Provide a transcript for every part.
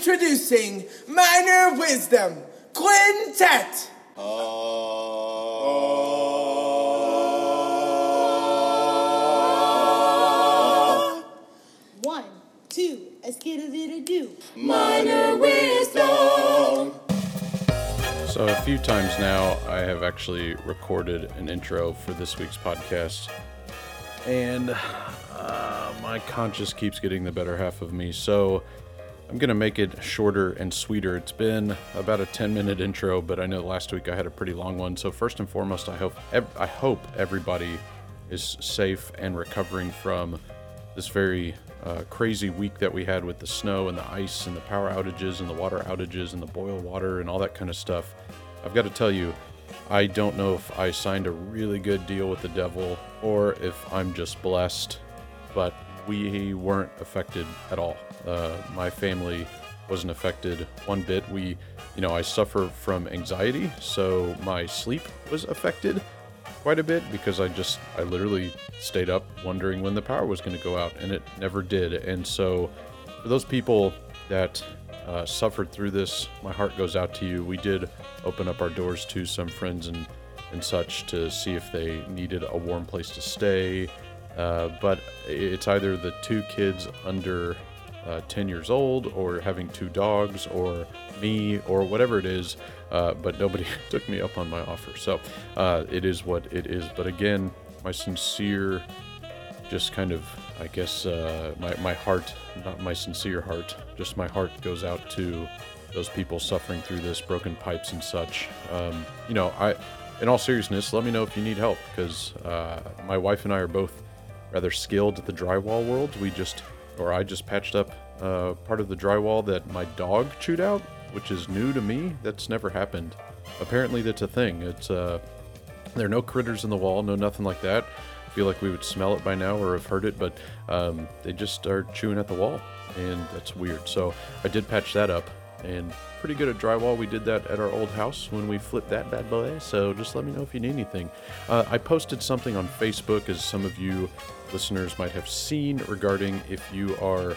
Introducing Miner Wisdom Quintet. One, two, a skittle little do. Miner Wisdom. So, a few times now, I have actually recorded an intro for this week's podcast, and uh, my conscience keeps getting the better half of me. So, I'm going to make it shorter and sweeter. It's been about a 10 minute intro, but I know last week I had a pretty long one. So, first and foremost, I hope, ev- I hope everybody is safe and recovering from this very uh, crazy week that we had with the snow and the ice and the power outages and the water outages and the boil water and all that kind of stuff. I've got to tell you, I don't know if I signed a really good deal with the devil or if I'm just blessed, but we weren't affected at all. Uh, my family wasn't affected one bit. We, you know, I suffer from anxiety, so my sleep was affected quite a bit because I just I literally stayed up wondering when the power was going to go out and it never did. And so for those people that uh, suffered through this, my heart goes out to you. We did open up our doors to some friends and and such to see if they needed a warm place to stay. Uh, but it's either the two kids under uh, 10 years old or having two dogs or me or whatever it is uh, but nobody took me up on my offer. So uh, it is what it is. But again my sincere just kind of i guess uh, my, my heart not my sincere heart just my heart goes out to those people suffering through this broken pipes and such. Um, you know i in all seriousness let me know if you need help because uh, my wife and i are both rather skilled at the drywall world. We just or I just patched up uh, part of the drywall that my dog chewed out, which is new to me. That's never happened. Apparently, that's a thing. It's uh, there are no critters in the wall, no nothing like that. I feel like we would smell it by now or have heard it, but um, they just are chewing at the wall, and that's weird. So I did patch that up, and pretty good at drywall. We did that at our old house when we flipped that bad boy. So just let me know if you need anything. Uh, I posted something on Facebook, as some of you listeners might have seen, regarding if you are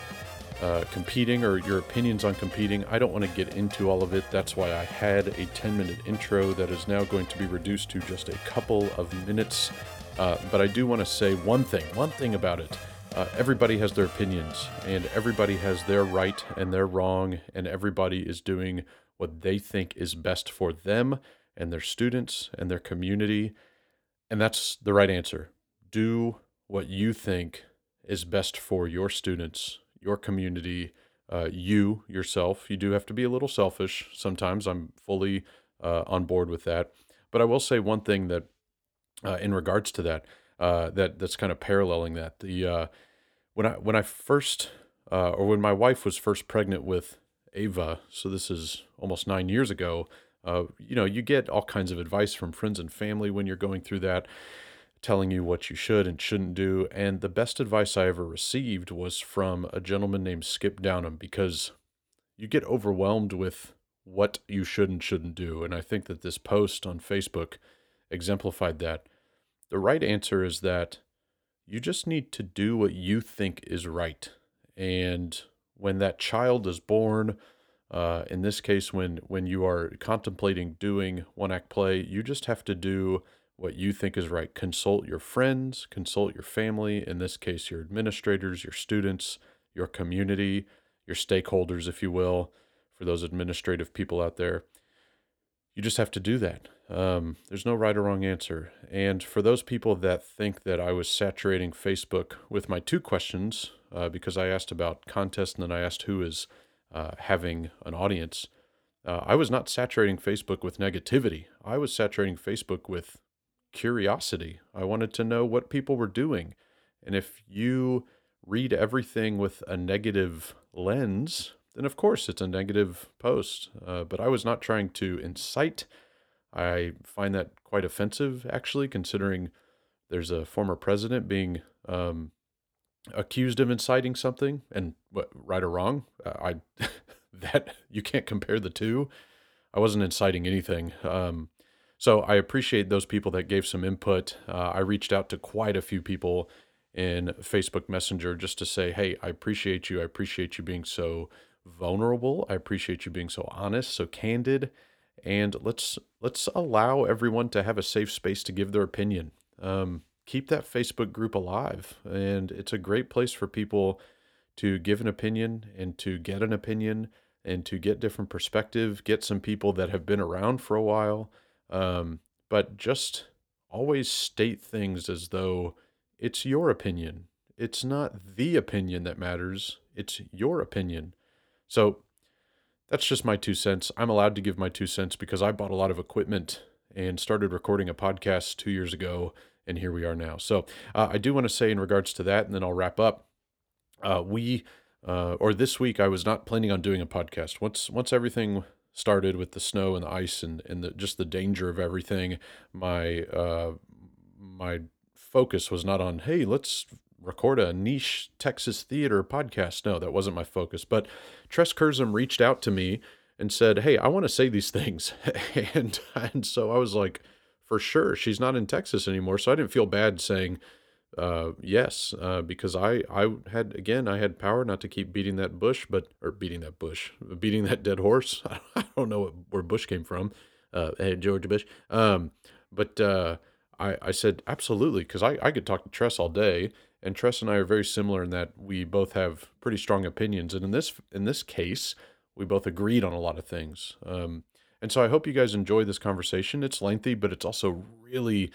uh, competing or your opinions on competing. I don't want to get into all of it. That's why I had a 10 minute intro that is now going to be reduced to just a couple of minutes. Uh, but I do want to say one thing, one thing about it. Uh, everybody has their opinions, and everybody has their right and their wrong, and everybody is doing what they think is best for them and their students and their community. And that's the right answer. Do what you think is best for your students, your community, uh, you yourself. You do have to be a little selfish sometimes. I'm fully uh, on board with that. But I will say one thing that, uh, in regards to that, uh, that that's kind of paralleling that. The uh, when I when I first uh, or when my wife was first pregnant with Ava, so this is almost nine years ago. you know, you get all kinds of advice from friends and family when you're going through that telling you what you should and shouldn't do. And the best advice I ever received was from a gentleman named Skip Downham because you get overwhelmed with what you should and shouldn't do. And I think that this post on Facebook exemplified that. The right answer is that you just need to do what you think is right. And when that child is born, uh, in this case, when when you are contemplating doing one act play, you just have to do what you think is right. Consult your friends, consult your family, in this case, your administrators, your students, your community, your stakeholders, if you will, for those administrative people out there. You just have to do that. Um, there's no right or wrong answer. And for those people that think that I was saturating Facebook with my two questions, uh, because I asked about contest and then I asked who is uh, having an audience, uh, I was not saturating Facebook with negativity. I was saturating Facebook with curiosity. I wanted to know what people were doing. And if you read everything with a negative lens, then of course it's a negative post. Uh, but I was not trying to incite. I find that quite offensive, actually, considering there's a former president being um, accused of inciting something, and what, right or wrong, uh, I that you can't compare the two. I wasn't inciting anything. Um, so I appreciate those people that gave some input. Uh, I reached out to quite a few people in Facebook Messenger just to say, hey, I appreciate you. I appreciate you being so vulnerable. I appreciate you being so honest, so candid, and let's let's allow everyone to have a safe space to give their opinion. Um, keep that Facebook group alive, and it's a great place for people to give an opinion and to get an opinion and to get different perspective, get some people that have been around for a while, um, but just always state things as though it's your opinion. It's not the opinion that matters, it's your opinion. So that's just my two cents. I'm allowed to give my two cents because I bought a lot of equipment and started recording a podcast two years ago, and here we are now. So uh, I do want to say, in regards to that, and then I'll wrap up. Uh, we uh, or this week, I was not planning on doing a podcast. Once once everything started with the snow and the ice and and the, just the danger of everything, my uh, my focus was not on hey let's record a niche Texas theater podcast. No, that wasn't my focus. But Tress Curzum reached out to me and said, "Hey, I want to say these things," and and so I was like, "For sure, she's not in Texas anymore." So I didn't feel bad saying uh, yes, uh, because I, I had again I had power not to keep beating that bush, but or beating that bush, beating that dead horse. I don't know what, where Bush came from, uh, hey George Bush. Um, but uh, I I said absolutely because I I could talk to Tress all day, and Tress and I are very similar in that we both have pretty strong opinions, and in this in this case we both agreed on a lot of things. Um, and so I hope you guys enjoy this conversation. It's lengthy, but it's also really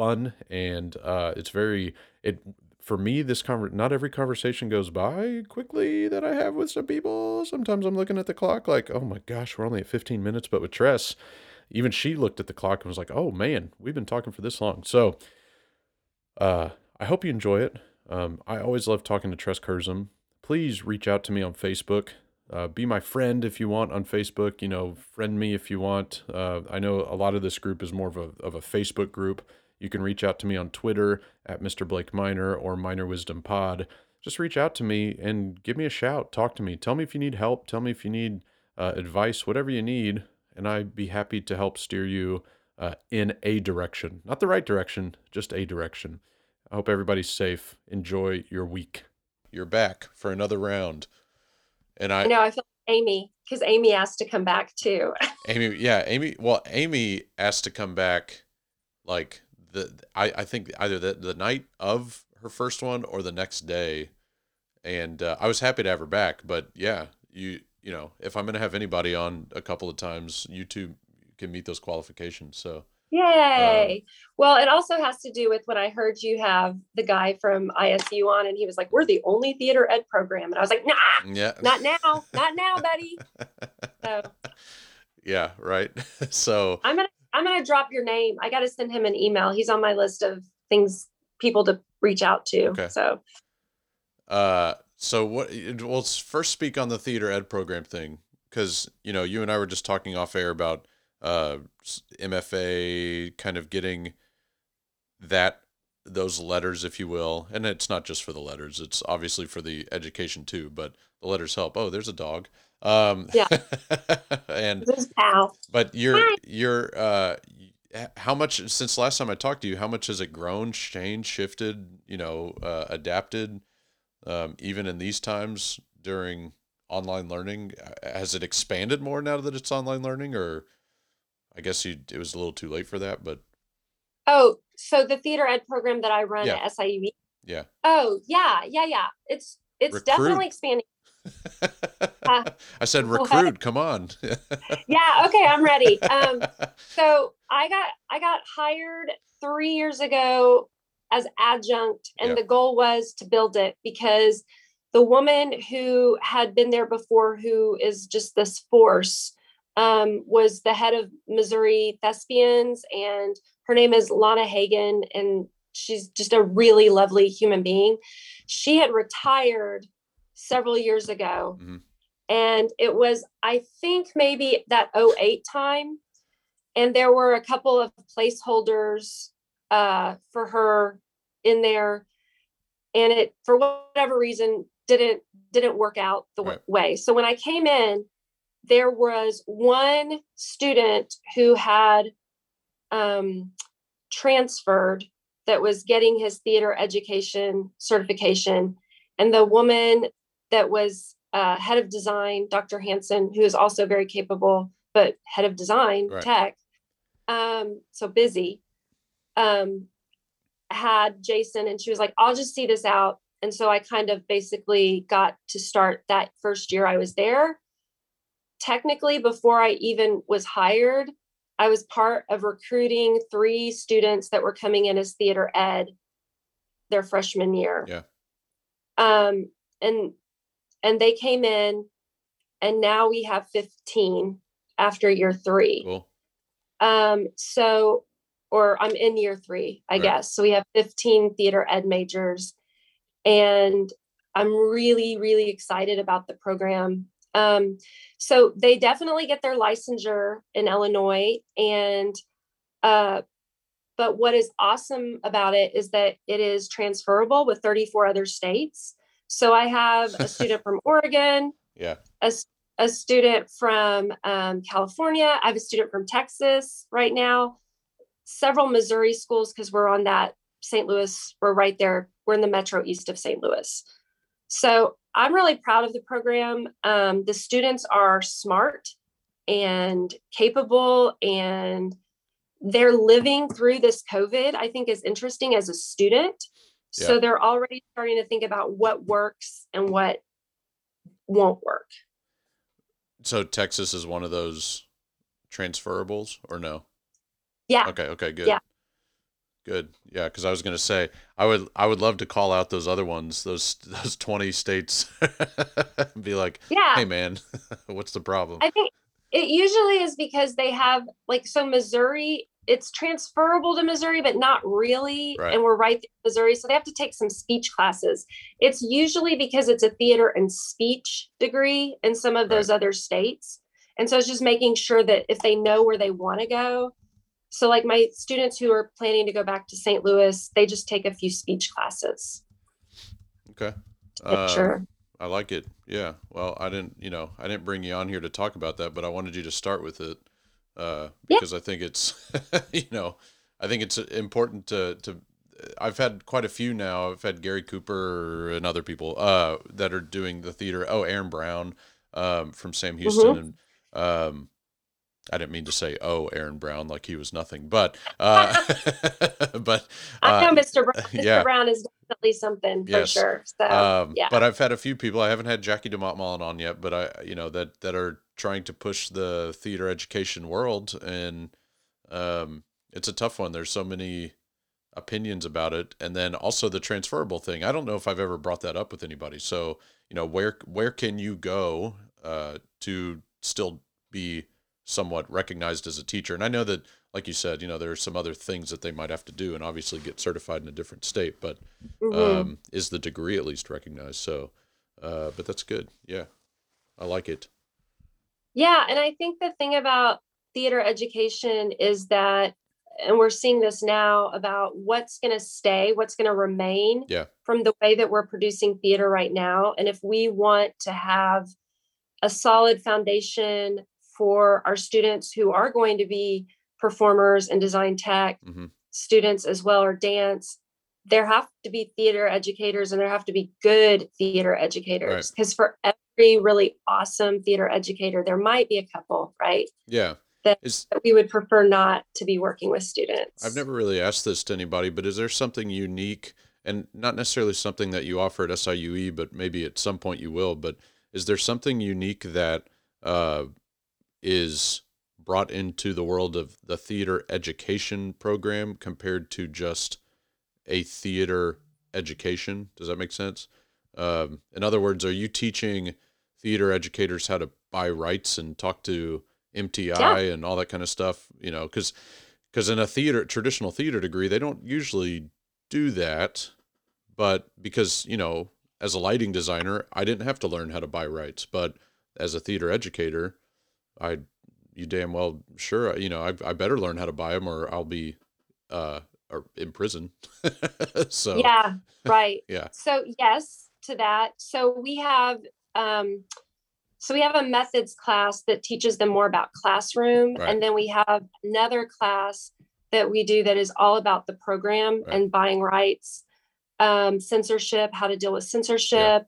fun and uh, it's very it for me this conver- not every conversation goes by quickly that I have with some people. Sometimes I'm looking at the clock like, oh my gosh, we're only at 15 minutes. But with Tress, even she looked at the clock and was like, oh man, we've been talking for this long. So uh, I hope you enjoy it. Um, I always love talking to Tress Curzum. Please reach out to me on Facebook. Uh, be my friend if you want on Facebook. You know, friend me if you want. Uh, I know a lot of this group is more of a of a Facebook group. You can reach out to me on Twitter at Mr. Blake Miner or Miner Wisdom Pod. Just reach out to me and give me a shout. Talk to me. Tell me if you need help. Tell me if you need uh, advice, whatever you need, and I'd be happy to help steer you uh, in a direction. Not the right direction, just a direction. I hope everybody's safe. Enjoy your week. You're back for another round. And I, I know I feel like Amy because Amy asked to come back too. Amy, yeah, Amy. Well, Amy asked to come back like the I, I think either the, the night of her first one or the next day. And uh, i was happy to have her back but yeah you you know if i'm going to have anybody on a couple of times you two can meet those qualifications so. Yay! Um, well it also has to do with when i heard you have the guy from isu on and he was like we're the only theater ed program. And i was like nah yeah. not now not now buddy. So. Yeah right. So i'm gonna I'm gonna drop your name. I got to send him an email. He's on my list of things people to reach out to. Okay. So. Uh, so what? Well, first speak on the theater ed program thing because you know you and I were just talking off air about uh MFA kind of getting that those letters, if you will, and it's not just for the letters; it's obviously for the education too. But the letters help. Oh, there's a dog. Um, yeah. and. But you're you're uh, how much since last time I talked to you? How much has it grown, changed, shifted? You know, uh, adapted? Um, even in these times during online learning, has it expanded more now that it's online learning, or I guess you it was a little too late for that, but. Oh, so the theater ed program that I run yeah. at SIUE. Yeah. Oh yeah, yeah, yeah. It's it's Recruit. definitely expanding uh, I said recruit. What? Come on. yeah. Okay. I'm ready. Um, so I got I got hired three years ago as adjunct, and the goal was to build it because the woman who had been there before, who is just this force, um, was the head of Missouri Thespians, and her name is Lana Hagen, and she's just a really lovely human being. She had retired several years ago. Mm-hmm. And it was, I think, maybe that 08 time. And there were a couple of placeholders uh, for her in there. And it, for whatever reason, didn't didn't work out the right. way. So when I came in, there was one student who had um, transferred that was getting his theater education certification and the woman that was uh, head of design, Dr. Hanson, who is also very capable, but head of design Right. tech. Um, so busy. Um, had Jason, and she was like, "I'll just see this out." And so I kind of basically got to start that first year I was there. Technically, before I even was hired, I was part of recruiting three students that were coming in as theater ed their freshman year. Yeah. Um, and and they came in, and now we have 15 after year three. Cool. Um, so, or I'm in year three, I Right. guess. So we have 15 theater ed majors, and I'm really, really excited about the program. Um, so they definitely get their licensure in Illinois, and uh, but what is awesome about it is that it is transferable with 34 other states. So I have a student from Oregon, Yeah. a, a student from um, California. I have a student from Texas right now, several Missouri schools because we're on that St. Louis. We're right there. We're in the metro east of St. Louis. So I'm really proud of the program. Um, the students are smart and capable, and they're living through this COVID, I think is interesting as a student. So they're already starting to think about what works and what won't work. So Texas is one of those transferables or no? Yeah. Okay. Okay. Good. Yeah. Good. Yeah. Because I was gonna say I would I would love to call out those other ones those those twenty states and be like, Yeah. hey man, what's the problem? I think it usually is because they have like so Missouri, it's transferable to Missouri, but not really. Right. And we're right there in Missouri. So they have to take some speech classes. It's usually because it's a theater and speech degree in some of those other states. And so it's just making sure that if they know where they want to go. So like my students who are planning to go back to St. Louis, they just take a few speech classes. okay. Uh, sure. I like it. Yeah. Well, I didn't, you know, I didn't bring you on here to talk about that, but I wanted you to start with it uh, Yeah. because I think it's, you know, I think it's important to to. I've had quite a few now. I've had Gary Cooper and other people uh, that are doing the theater. Oh, Aaron Brown um, from Sam Houston, and um, I didn't mean to say oh Aaron Brown like he was nothing, but uh, but I uh, know Mr. Brown. Mr. yeah. Brown is definitely something for Yes. sure. So um, yeah. But I've had a few people. I haven't had Jackie DeMont Mullen on yet, but I, you know, that that are trying to push the theater education world, and um, it's a tough one. There's so many opinions about it, and then also the transferable thing. I don't know if I've ever brought that up with anybody. So you know, where where can you go uh, to still be somewhat recognized as a teacher? And I know that, like you said, you know, there are some other things that they might have to do, and obviously get certified in a different state, but Mhm. um, is the degree at least recognized. So, uh, but that's good. Yeah, I like it. Yeah, and I think the thing about theater education is that, and we're seeing this now about what's going to stay, what's going to remain Yeah. from the way that we're producing theater right now. And if we want to have a solid foundation for our students who are going to be performers and design tech mm-hmm. students as well or dance there have to be theater educators and there have to be good theater educators because for really awesome theater educator there might be a couple right Yeah. That- Is that we would prefer not to be working with students I've never really asked this to anybody, but is there something unique and not necessarily something that you offer at SIUE, but maybe at some point you will, but is there something unique that uh, is brought into the world of the theater education program compared to just a theater education? Does that make sense? Um, in other words, are you teaching theater educators how to buy rights and talk to MTI and all that kind of stuff? You know, because because in a theater traditional theater degree, they don't usually do that, but because you know, as a lighting designer, I didn't have to learn how to buy rights, but as a theater educator, I you damn well sure you know I, I better learn how to buy them or I'll be uh or in prison. so yeah right. yeah. So yes to that. So we have um so we have a methods class that teaches them more about classroom Right. and then we have another class that we do that is all about the program Right. and buying rights um censorship how to deal with censorship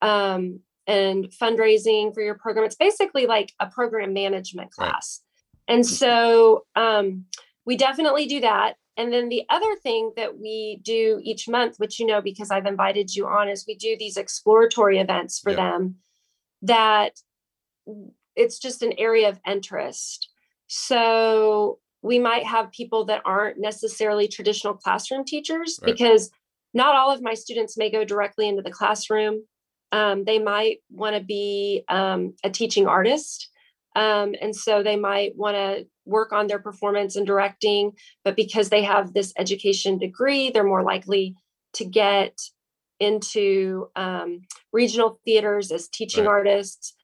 um and fundraising for your program. It's basically like a program management class. Right. And so um, we definitely do that. And then the other thing that we do each month, which you know because I've invited you on, is we do these exploratory events for them that it's just an area of interest. So we might have people that aren't necessarily traditional classroom teachers right. because not all of my students may go directly into the classroom. Um, they might want to be um, a teaching artist. Um, and so they might want to work on their performance and directing, but because they have this education degree, they're more likely to get into um, regional theaters as teaching right. artists.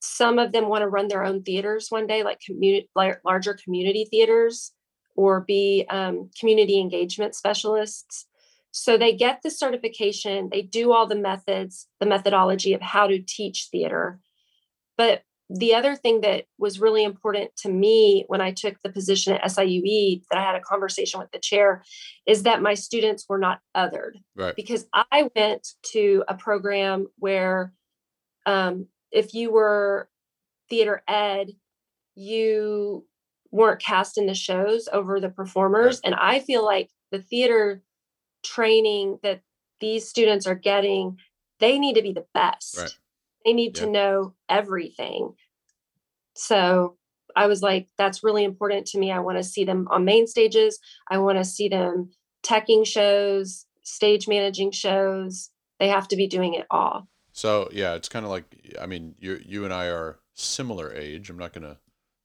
Some of them want to run their own theaters one day, like community, larger community theaters, or be um, community engagement specialists. So they get the certification, they do all the methods, the methodology of how to teach theater. But the other thing that was really important to me when I took the position at SIUE that I had a conversation with the chair is that my students were not othered. Right. Because I went to a program where um, if you were theater ed, you weren't cast in the shows over the performers. Right. And I feel like the theater training that these students are getting, they need to be the best. Right. They need yeah. to know everything. So I was like, that's really important to me. I want to see them on main stages. I want to see them teching shows, stage managing shows. They have to be doing it all. So yeah, it's kind of like I mean, you you and I are similar age. I'm not gonna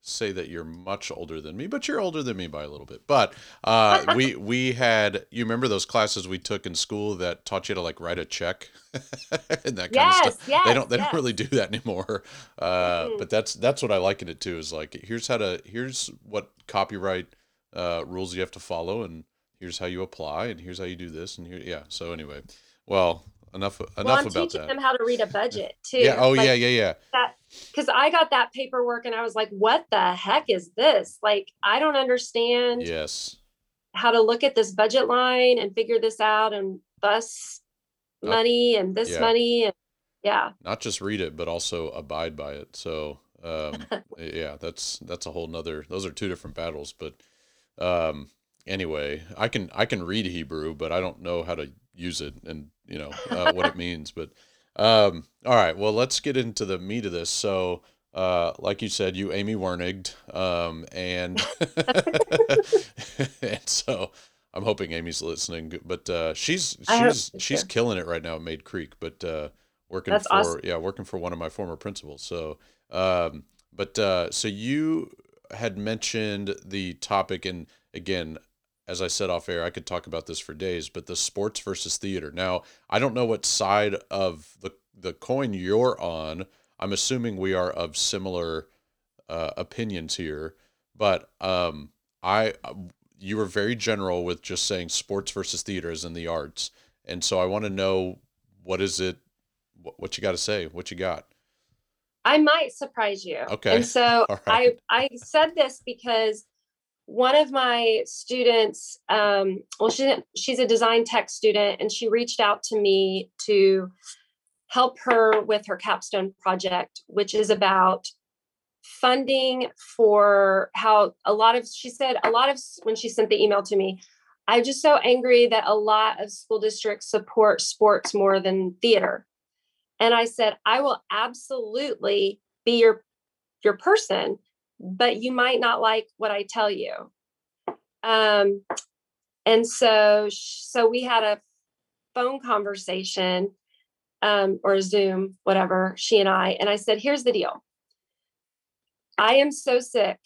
say that you're much older than me, but you're older than me by a little bit. But uh, we we had you remember those classes we took in school that taught you to like write a check and that kind yes, of stuff. Yes, they don't they yes. don't really do that anymore. Uh, mm-hmm. But that's that's what I liken it to is like here's how to here's what copyright uh, rules you have to follow and here's how you apply and here's how you do this and here yeah. So anyway, well enough enough well, I'm about teaching that. them how to read a budget too. Yeah. Oh like, yeah yeah yeah. That because I got that paperwork and I was like, what the heck is this? Like, I don't understand. Yes. How to look at this budget line and figure this out and bus Not, money and this yeah. money and yeah. Not just read it, but also abide by it. So um, yeah, that's that's a whole nother. Those are two different battles. But um, anyway, I can I can read Hebrew, but I don't know how to use it and you know uh, what it means. But um, all right, well, let's get into the meat of this. So, uh, like you said, you Amy Werniged, um, and and so I'm hoping Amy's listening, but uh, she's she's she's killing it right now at Mayde Creek, but uh, working That's for awesome. yeah, working for one of my former principals. So, um, but uh, so you had mentioned the topic, and again, as I said off air, I could talk about this for days, but the sports versus theater. Now, I don't know what side of the the coin you're on. I'm assuming we are of similar uh, opinions here, but um, I you were very general with just saying sports versus theaters in the arts, and so I want to know what is it, what, what you got to say, what you got. I might surprise you. Okay. And so right. I I said this because one of my students, um, well, she, she's a design tech student, and she reached out to me to help her with her capstone project, which is about funding for how a lot of, she said, a lot of, when she sent the email to me, I'm just so angry that a lot of school districts support sports more than theater. And I said, I will absolutely be your your person but you might not like what I tell you. Um, and so, so we had a phone conversation um, or Zoom, whatever, she and I, and I said, here's the deal. I am so sick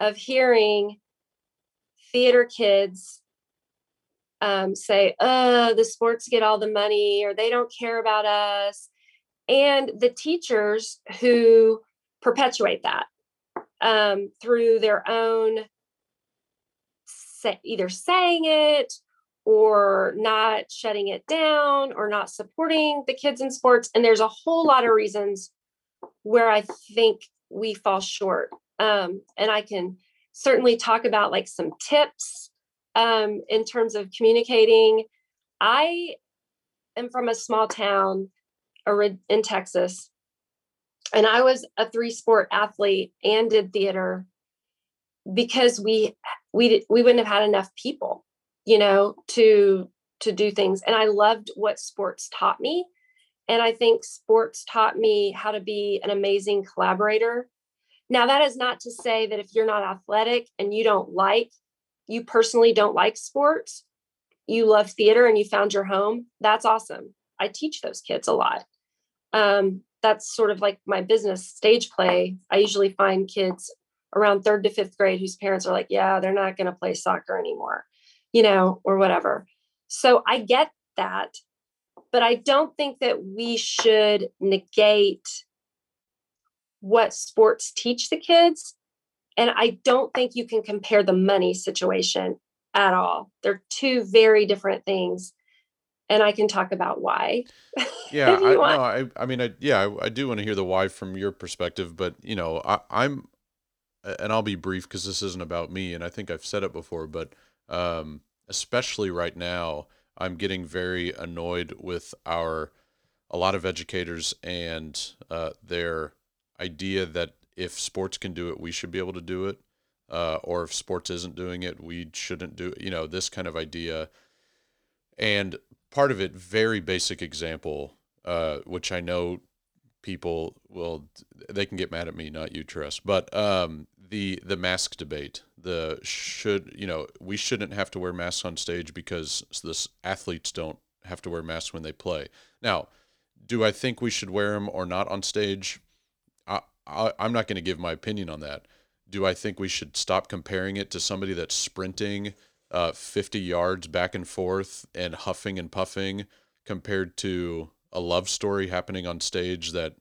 of hearing theater kids um, say, oh, the sports get all the money or they don't care about us. And the teachers who perpetuate that um, through their own say, either saying it or not shutting it down or not supporting the kids in sports. And there's a whole lot of reasons where I think we fall short. Um, and I can certainly talk about like some tips um, in terms of communicating. I am from a small town in Texas. And I was a three sport athlete and did theater because we we we wouldn't have had enough people, you know, to to do things. And I loved what sports taught me. And I think sports taught me how to be an amazing collaborator. Now, that is not to say that if you're not athletic and you don't like, you personally don't like sports, you love theater and you found your home, that's awesome. I teach those kids a lot. Um, that's sort of like my business stage play. I usually find kids around third to fifth grade whose parents are like, yeah, they're not going to play soccer anymore, you know, or whatever. So I get that, but I don't think that we should negate what sports teach the kids. And I don't think you can compare the money situation at all. They're two very different things. And I can talk about why. Yeah, I, no, I, I mean, I, yeah, I, I do want to hear the why from your perspective, but you know, I, I'm, and I'll be brief because this isn't about me, and I think I've said it before, but um, especially right now, I'm getting very annoyed with our a lot of educators and uh, their idea that if sports can do it, we should be able to do it, uh, or if sports isn't doing it, we shouldn't do it. You know, this kind of idea. And part of it, very basic example, uh, which I know people will they can get mad at me, not you, Tress, but um, the the mask debate the should you know we shouldn't have to wear masks on stage because the athletes don't have to wear masks when they play. Now, do I think we should wear them or not on stage? I, I I'm not going to give my opinion on that. Do I think we should stop comparing it to somebody that's sprinting uh, 50 yards back and forth and huffing and puffing compared to a love story happening on stage that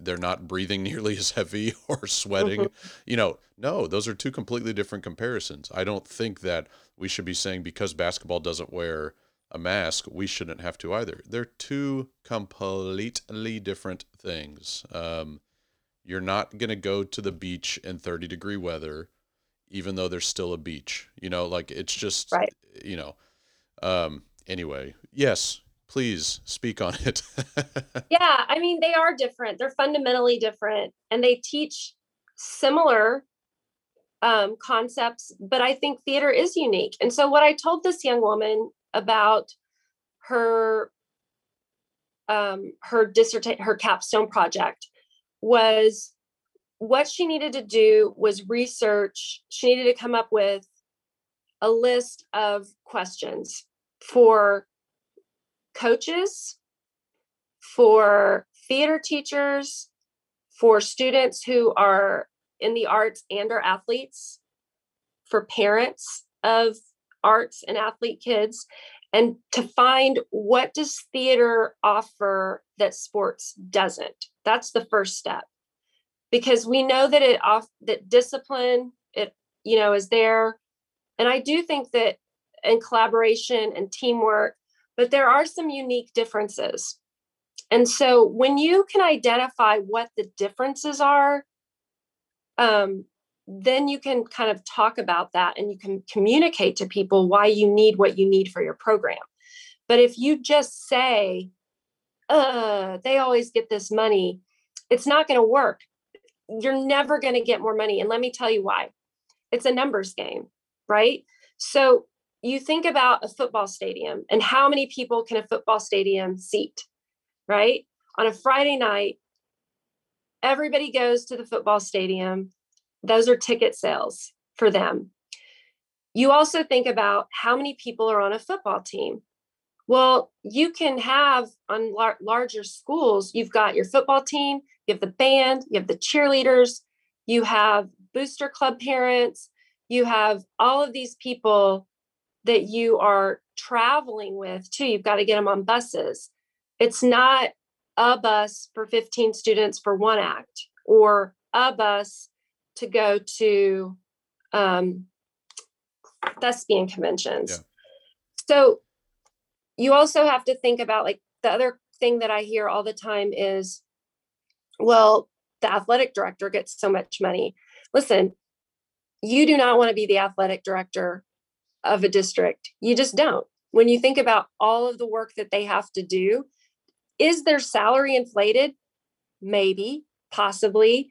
they're not breathing nearly as heavy or sweating. Mm-hmm. You know, no, those are two completely different comparisons. I don't think that we should be saying because basketball doesn't wear a mask, we shouldn't have to either. They're two completely different things. Um, you're not going to go to the beach in 30 degree weather, even though there's still a beach. You know, like it's just, right. you know, um, anyway, yes, please speak on it. yeah, I mean, they are different. They're fundamentally different and they teach similar um, concepts, but I think theater is unique. And so, what I told this young woman about her um, her dissertation, her capstone project was what she needed to do was research. She needed to come up with a list of questions for coaches, for theater teachers, for students who are in the arts and are athletes, for parents of arts and athlete kids, and to find what does theater offer that sports doesn't. That's the first step. Because we know that it off that discipline, it you know, is there. And I do think that in collaboration and teamwork but there are some unique differences. And so when you can identify what the differences are, um, then you can kind of talk about that and you can communicate to people why you need what you need for your program. But if you just say, uh, they always get this money, it's not going to work. You're never going to get more money. And let me tell you why. It's a numbers game, right? So you think about a football stadium and how many people can a football stadium seat, right? On a Friday night, everybody goes to the football stadium. Those are ticket sales for them. You also think about how many people are on a football team. Well, you can have on lar- larger schools, you've got your football team, you have the band, you have the cheerleaders, you have booster club parents, you have all of these people that you are traveling with too. You've got to get them on buses. It's not a bus for 15 students for one act or a bus to go to um, thespian conventions. Yeah. So you also have to think about like the other thing that I hear all the time is, well, the athletic director gets so much money. Listen, you do not want to be the athletic director of a district. You just don't. When you think about all of the work that they have to do, is their salary inflated? Maybe, possibly,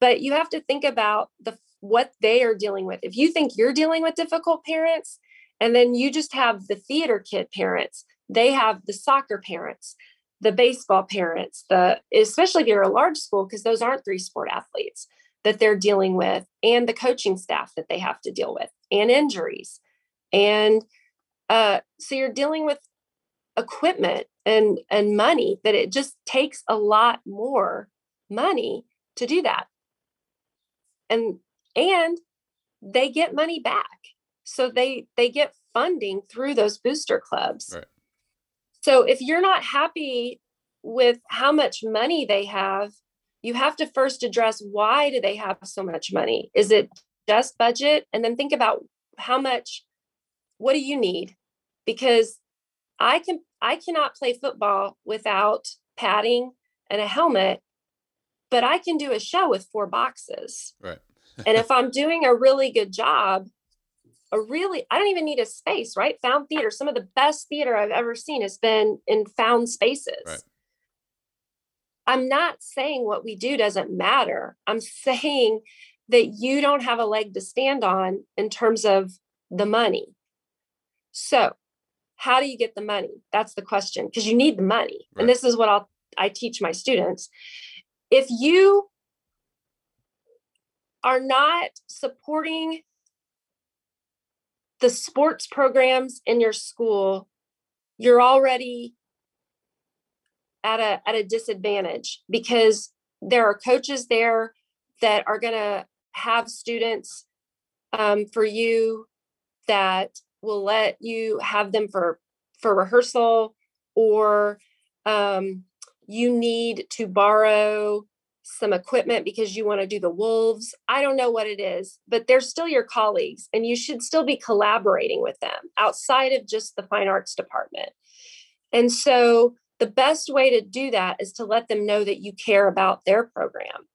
but you have to think about the what they are dealing with. If you think you're dealing with difficult parents, and then you just have the theater kid parents, they have the soccer parents, the baseball parents, the especially if you're a large school, because those aren't three sport athletes that they're dealing with, and the coaching staff that they have to deal with, and injuries. And uh, so you're dealing with equipment and and money that it just takes a lot more money to do that and and they get money back so they they get funding through those booster clubs. Right. so if you're not happy with how much money they have you have to first address why do they have so much money? Is it just budget? And then think about how much what do you need? Because i can i cannot play football without padding and a helmet but i can do a show with four boxes. Right. And if I'm doing a really good job, a really, I don't even need a space, right? Found theater. Some of the best theater I've ever seen has been in found spaces. Right. I'm not saying what we do doesn't matter. I'm saying that you don't have a leg to stand on in terms of the money. So, how do you get the money? That's the question because you need the money. Right. And this is what I'll I teach my students. If you are not supporting the sports programs in your school, you're already at a at a disadvantage because there are coaches there that are going to have students um, for you that will let you have them for for rehearsal or um, you need to borrow some equipment because you want to do the wolves. I don't know what it is, but they're still your colleagues and you should still be collaborating with them outside of just the fine arts department. And so the best way to do that is to let them know that you care about their program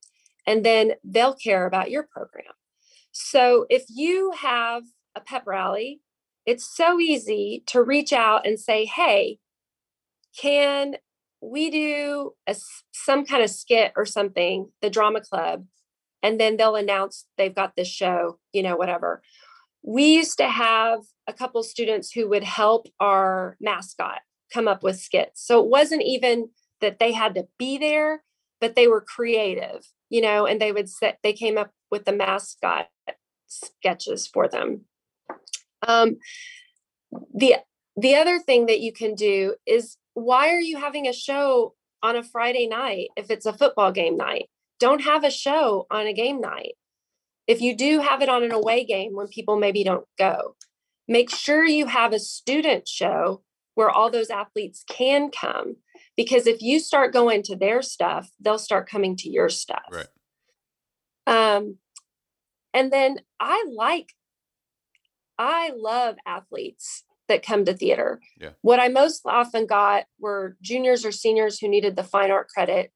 and then they'll care about your program. So if you have a pep rally, it's so easy to reach out and say, hey, can we do a, some kind of skit or something, the drama club, and then they'll announce they've got this show, you know, whatever. We used to have a couple students who would help our mascot come up with skits. So it wasn't even that they had to be there, but they were creative, you know, and they would set, they came up with the mascot sketches for them. Um, the the other thing that you can do is why are you having a show on a Friday night if it's a football game night? Don't have a show on a game night. If you do have it on an away game when people maybe don't go, make sure you have a student show where all those athletes can come. Because if you start going to their stuff, they'll start coming to your stuff. Right. Um, and then I like, I love athletes that come to theater. Yeah. What I most often got were juniors or seniors who needed the fine art credit.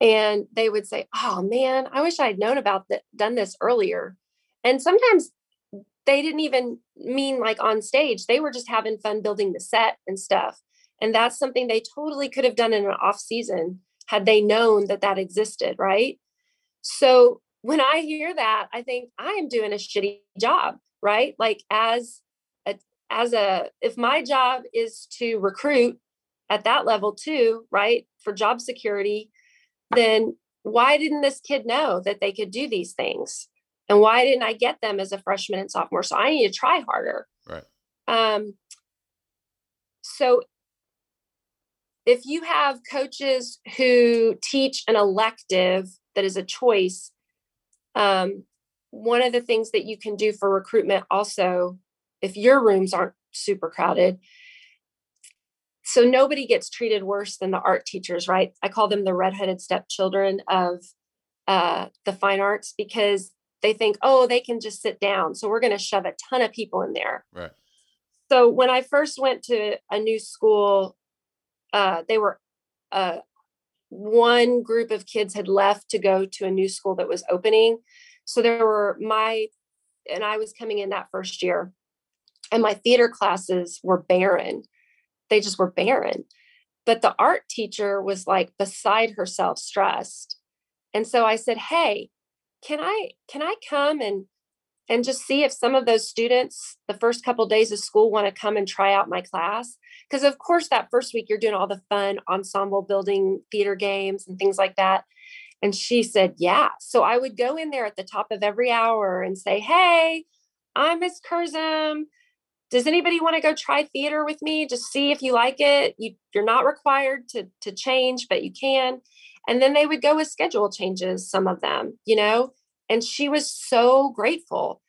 And they would say, Oh man, I wish I'd known about that, done this earlier. And sometimes they didn't even mean like on stage, they were just having fun building the set and stuff. And that's something they totally could have done in an off season had they known that that existed, right? So when I hear that, I think I am doing a shitty job, right? Like as as a if my job is to recruit at that level too right for job security then why didn't this kid know that they could do these things? And why didn't i get them as a freshman and sophomore? So i need to try harder. Right. Um so if you have coaches who teach an elective that is a choice um, one of the things that you can do for recruitment also if your rooms aren't super crowded so nobody gets treated worse than the art teachers right? I call them the redheaded stepchildren of uh, the fine arts because they think oh they can just sit down so we're going to shove a ton of people in there. Right. So when i first went to a new school uh, they were uh, one group of kids had left to go to a new school that was opening. So there were my and i was coming in that first year and my theater classes were barren. They just were barren. But the art teacher was like beside herself stressed. And so i said hey can i can i come and and just see if some of those students the first couple of days of school want to come and try out my class? Because of course that first week you're doing all the fun ensemble building theater games and things like that. And she said yeah. So i would go in there at the top of every hour and say hey i'm miss curzum does anybody want to go try theater with me? Just see if you like it. You, you're not required to to change but you can. And then they would go with schedule changes some of them you know? And she was so grateful.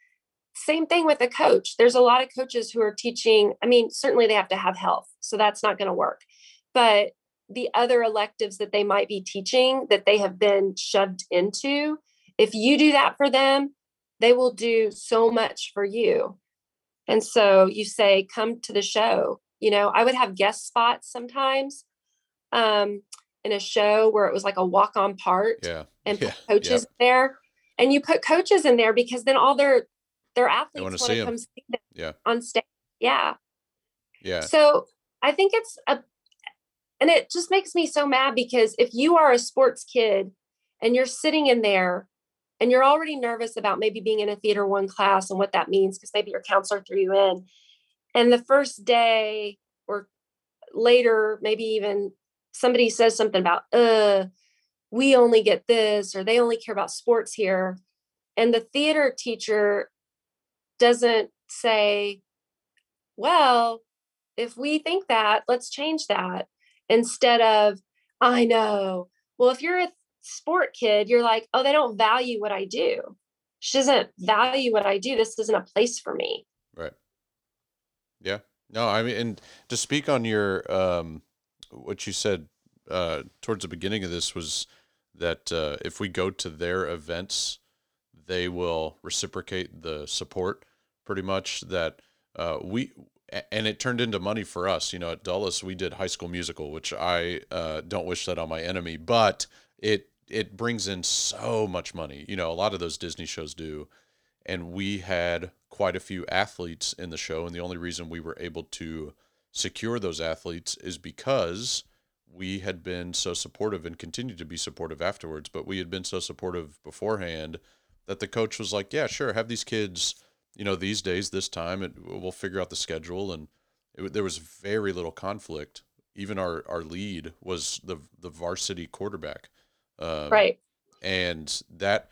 Same thing with a coach. There's a lot of coaches who are teaching i mean certainly they have to have health so that's not going to work. But the other electives that they might be teaching that they have been shoved into if you do that for them they will do so much for you and so you say, come to the show. You know, I would have guest spots sometimes um, in a show where it was like a walk on part yeah. and yeah. coaches yep. there. And you put coaches in there because then all their their athletes want to come see them yeah. on stage. Yeah. Yeah. So I think it's a and it just makes me so mad because if you are a sports kid and you're sitting in there and you're already nervous about maybe being in a theater one class and what that means because maybe your counselor threw you in. And the first day or later maybe even somebody says something about uh we only get this or they only care about sports here and the theater teacher doesn't say well if we think that let's change that instead of i know. Well if you're a sport kid, you're like, oh, they don't value what I do. She doesn't value what I do. This isn't a place for me. Right. Yeah. No, I mean, and to speak on your, um, what you said uh, towards the beginning of this was that uh, if we go to their events, they will reciprocate the support pretty much that uh, we, and it turned into money for us. You know, at Dulles, we did High School Musical, which I uh, don't wish that on my enemy, but it it brings in so much money. You know, a lot of those Disney shows do. And we had quite a few athletes in the show. And the only reason we were able to secure those athletes is because we had been so supportive and continued to be supportive afterwards. But we had been so supportive beforehand that the coach was like, yeah, sure, have these kids, you know, these days, this time, and we'll figure out the schedule. And it, there was very little conflict. Even our, our lead was the the varsity quarterback um, right. And that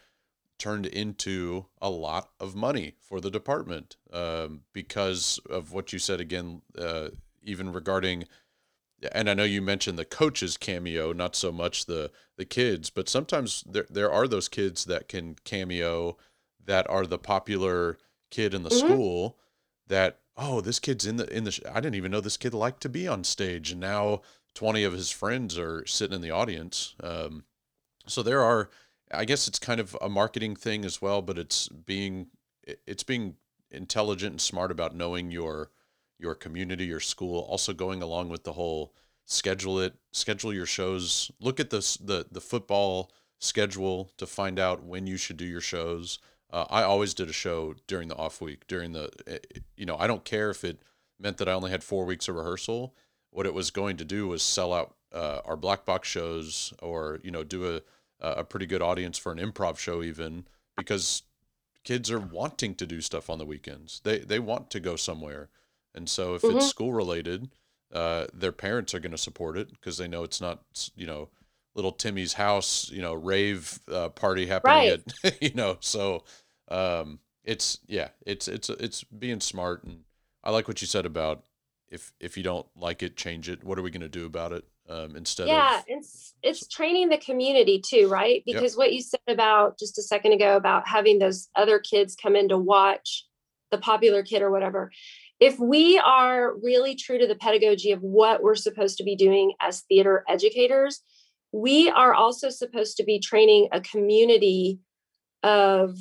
turned into a lot of money for the department um, because of what you said again, uh, even regarding. And I know you mentioned the coaches cameo, not so much the the kids, but sometimes there there are those kids that can cameo that are the popular kid in the mm-hmm. school that oh this kid's in the in the sh- I didn't even know this kid liked to be on stage and now 20 of his friends are sitting in the audience um, so there are i guess it's kind of a marketing thing as well but it's being it's being intelligent and smart about knowing your your community your school. Also going along with the whole schedule it schedule your shows. Look at this the the football schedule to find out when you should do your shows. Uh, i always did a show during the off week during the you know i don't care if it meant that i only had four weeks of rehearsal. What it was going to do was sell out uh, our black box shows or you know do a a pretty good audience for an improv show even because kids are wanting to do stuff on the weekends. They they want to go somewhere. And so if mm-hmm. it's school related, uh, their parents are going to support it because they know it's not, you know, little Timmy's house, you know, rave uh, party happening right. at, you know, so um, it's, yeah, it's, it's, it's being smart. And I like what you said about if, if you don't like it, change it. What are we going to do about it? Um, instead yeah, of yeah it's it's training the community too right because yep. what you said about just a second ago about having those other kids come in to watch the popular kid or whatever if we are really true to the pedagogy of what we're supposed to be doing as theater educators we are also supposed to be training a community of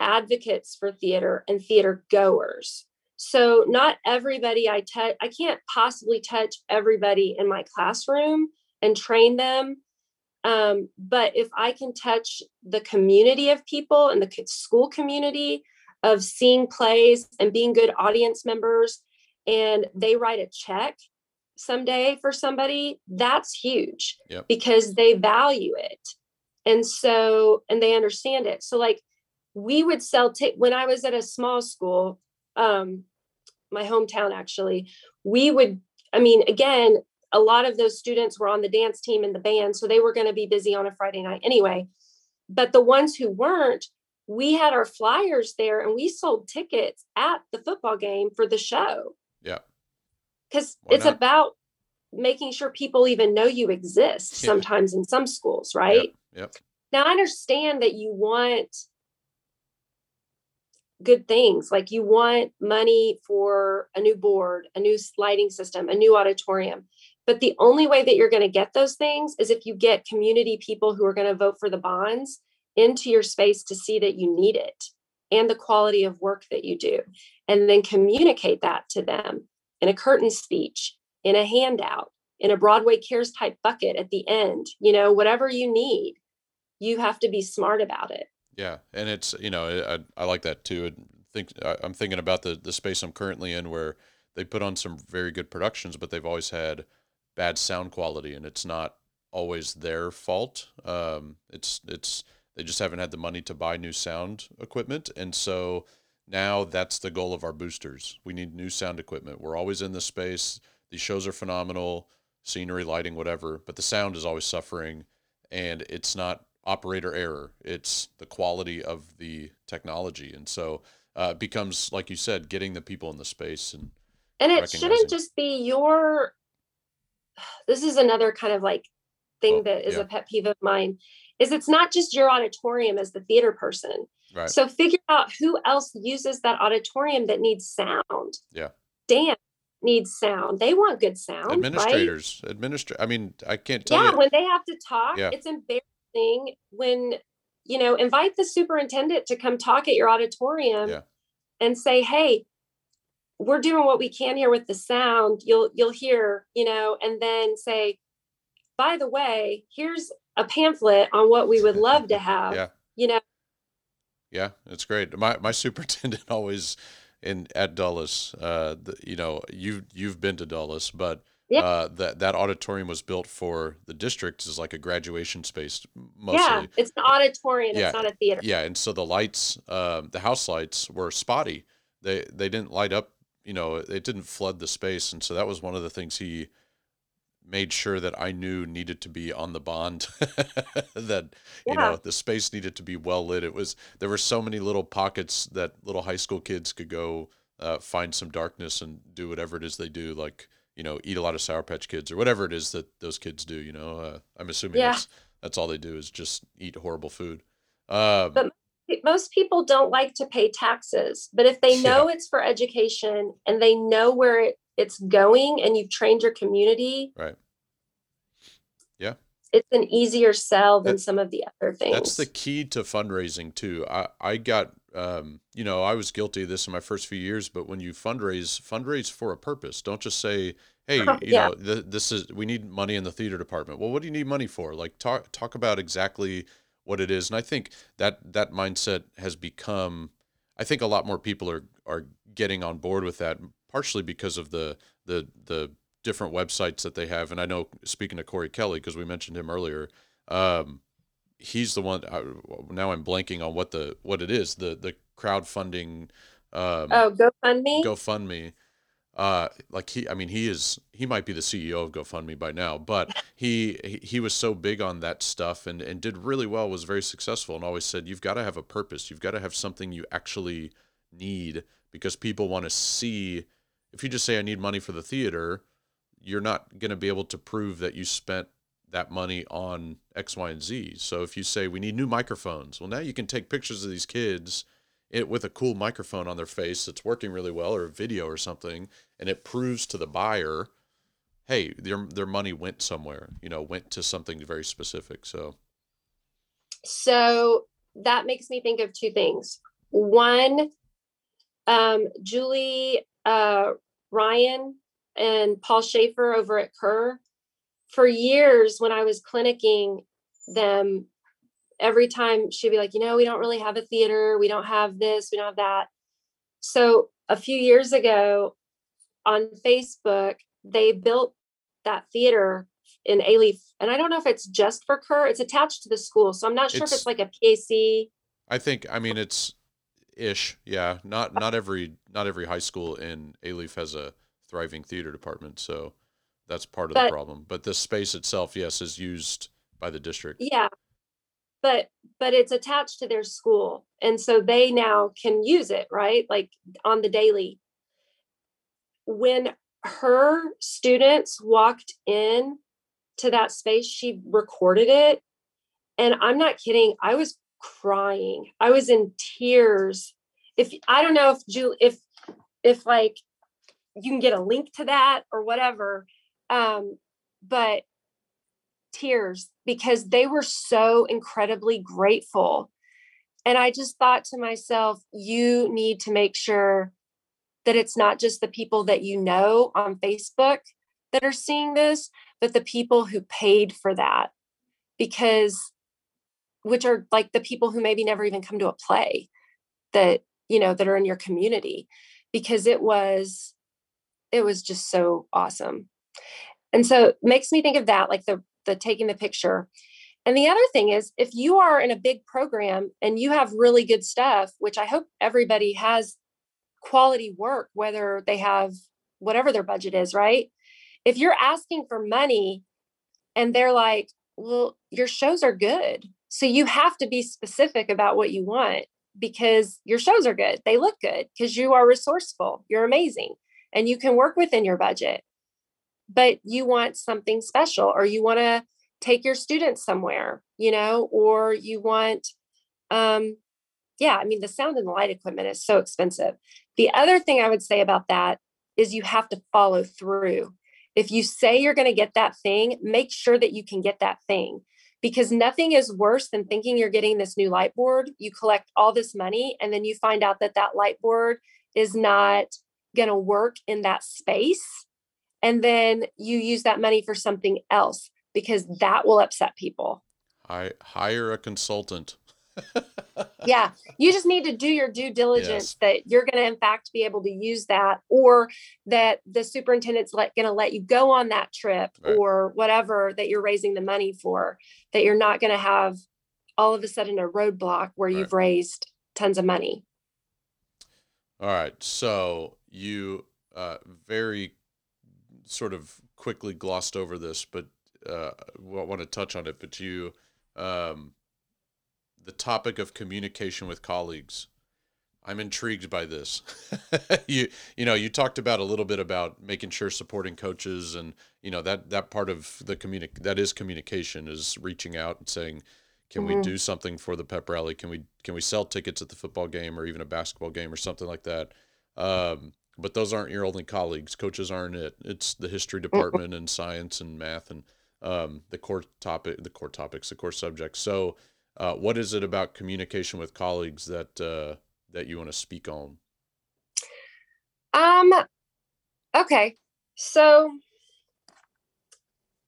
advocates for theater and theater goers so not everybody I touch, I can't possibly touch everybody in my classroom and train them. Um, but if I can touch the community of people and the school community of seeing plays and being good audience members, and they write a check someday for somebody, that's huge Yep. because they value it. And so, and they understand it. So, like, we would sell tick when I was at a small school, um, my hometown actually, we would, I mean, again, a lot of those students were on the dance team and the band, so they were going to be busy on a Friday night anyway. But the ones who weren't, we had our flyers there and we sold tickets at the football game for the show Yeah. because it's not? about making sure people even know you exist Yeah. sometimes in some schools, right? Yep. Now I understand that you want good things like you want money for a new board, a new lighting system, a new auditorium. But the only way that you're going to get those things is if you get community people who are going to vote for the bonds into your space to see that you need it and the quality of work that you do. And then communicate that to them in a curtain speech, in a handout, in a Broadway Cares type bucket at the end, you know, whatever you need, you have to be smart about it. Yeah, and it's you know I, I like that too. And think I- I'm thinking about the the space I'm currently in where they put on some very good productions, but they've always had bad sound quality, and it's not always their fault. Um, it's it's they just haven't had the money to buy new sound equipment, and so now that's the goal of our boosters. We need new sound equipment. We're always in this space. These shows are phenomenal, scenery, lighting, whatever, but the sound is always suffering, and it's not operator error. It's the quality of the technology, and so uh, it becomes like you said, getting the people in the space and And it shouldn't just be your this is another kind of like thing Oh, that is yeah. a pet peeve of mine is it's not just your auditorium as the theater person. right. So figure out who else uses that auditorium that needs sound. Yeah. Dance needs sound. They want good sound, right? administrators, administra- I mean, I can't tell yeah, you. when they have to talk, Yeah. it's embarrassing when you know, invite the superintendent to come talk at your auditorium Yeah. and say, "Hey, we're doing what we can here with the sound. You'll you'll hear, you know, and then say, by the way, here's a pamphlet on what we would love to have. Yeah. You know, Yeah, it's great. My my superintendent always in at Dulles. Uh, the, you know, you you've been to Dulles, but Yeah. uh, that that auditorium was built for the district is like a graduation space mostly. yeah, it's an auditorium, Yeah. it's not a theater. Yeah, and so the lights, um, the house lights were spotty. They they didn't light up. You know, it didn't flood the space, and so that was one of the things he made sure that I knew needed to be on the bond. that you know the space needed to be well lit. It was there were so many little pockets that little high school kids could go uh, find some darkness and do whatever it is they do, like you know eat a lot of Sour Patch Kids or whatever it is that those kids do. You know, uh, I'm assuming Yeah. that's that's all they do is just eat horrible food. Um, But most people don't like to pay taxes, but if they Yeah. know it's for education and they know where it, it's going and you've trained your community, Right. Yeah. it's an easier sell than That- some of the other things. That's the key to fundraising too. I I got um, you know I was guilty of this in my first few years, but when you fundraise, fundraise for a purpose. Don't just say, "Hey, you Yeah. know, th- this is we need money in the theater department." Well, what do you need money for? Like talk talk about exactly what it is. And I think that that mindset has become. I think a lot more people are are getting on board with that, partially because of the the the different websites that they have. And I know speaking to Corey Kelly because we mentioned him earlier. Um, he's the one. I, now I'm blanking on what the what it is. The the crowdfunding. Um, oh, GoFundMe. GoFundMe. Uh, like he, I mean, he is, he might be the CEO of GoFundMe by now, but he, he, he was so big on that stuff and, and did really well, was very successful and always said, you've got to have a purpose. You've got to have something you actually need because people want to see, if you just say, I need money for the theater, you're not going to be able to prove that you spent that money on X, Y, and Z. So if you say we need new microphones, well, now you can take pictures of these kids it with a cool microphone on their face that's working really well or a video or something and it proves to the buyer hey their their money went somewhere you know went to something very specific so So that makes me think of two things. One, um, Julie uh, Ryan and Paul Schaefer over at Kerr, for years when I was clinicking them, every time she'd be like, you know, we don't really have a theater, we don't have this, we don't have that. So a few years ago on Facebook, they built that theater in Alief, and I don't know if it's just for Kerr. It's attached to the school, so I'm not sure It's- if it's like a PAC. I think I mean it's ish, yeah. Not not every not every high school in Alief has a thriving theater department, so that's part of the problem. But the space itself, yes, is used by the district. Yeah, but but it's attached to their school, and so they now can use it, right? Like on the daily. When her students walked in to that space, she recorded it, and I'm not kidding. I was crying. I was in tears. If I don't know if Julie, if if like you can get a link to that or whatever, um, but tears because they were so incredibly grateful. And I just thought to myself, you need to make sure that it's not just the people that you know on Facebook that are seeing this, but the people who paid for that. Because, which are like the people who maybe never even come to a play that, you know, that are in your community, because it was, it was just so awesome. And so it makes me think of that, like the the taking the picture. And the other thing is, if you are in a big program and you have really good stuff, which I hope everybody has quality work, whether they have whatever their budget is, right? If you're asking for money and they're like, well, your shows are good. So you have to be specific about what you want because your shows are good. They look good because you are resourceful. You're amazing and you can work within your budget but you want something special or you want to take your students somewhere you know or you want um yeah i mean the sound and the light equipment is so expensive. The other thing i would say about that is you have to follow through. If you say you're going to get that thing make sure that you can get that thing because nothing is worse than thinking you're getting this new light board you collect all this money and then you find out that that light board is not going to work in that space and then you use that money for something else because that will upset people. I hire a consultant. Yeah, you just need to do your due diligence Yes. that you're going to, in fact, be able to use that, or that the superintendent's let, going to let you go on that trip, Right. or whatever that you're raising the money for. That you're not going to have all of a sudden a roadblock where Right. you've raised tons of money. All right. So you uh, very sort of quickly glossed over this, but uh, want to touch on it. But you, um, the topic of communication with colleagues. I'm intrigued by this. you you know you talked about a little bit about making sure supporting coaches and you know that that part of the communic that is communication is reaching out and saying can we Mhm. do something for the pep rally can we can we sell tickets at the football game or even a basketball game or something like that um, but those aren't your only colleagues. Coaches aren't it. It's the history department and science and math and um, the core topic the core topics the core subjects. So uh, what is it about communication with colleagues that uh, that you want to speak on? Um, okay. So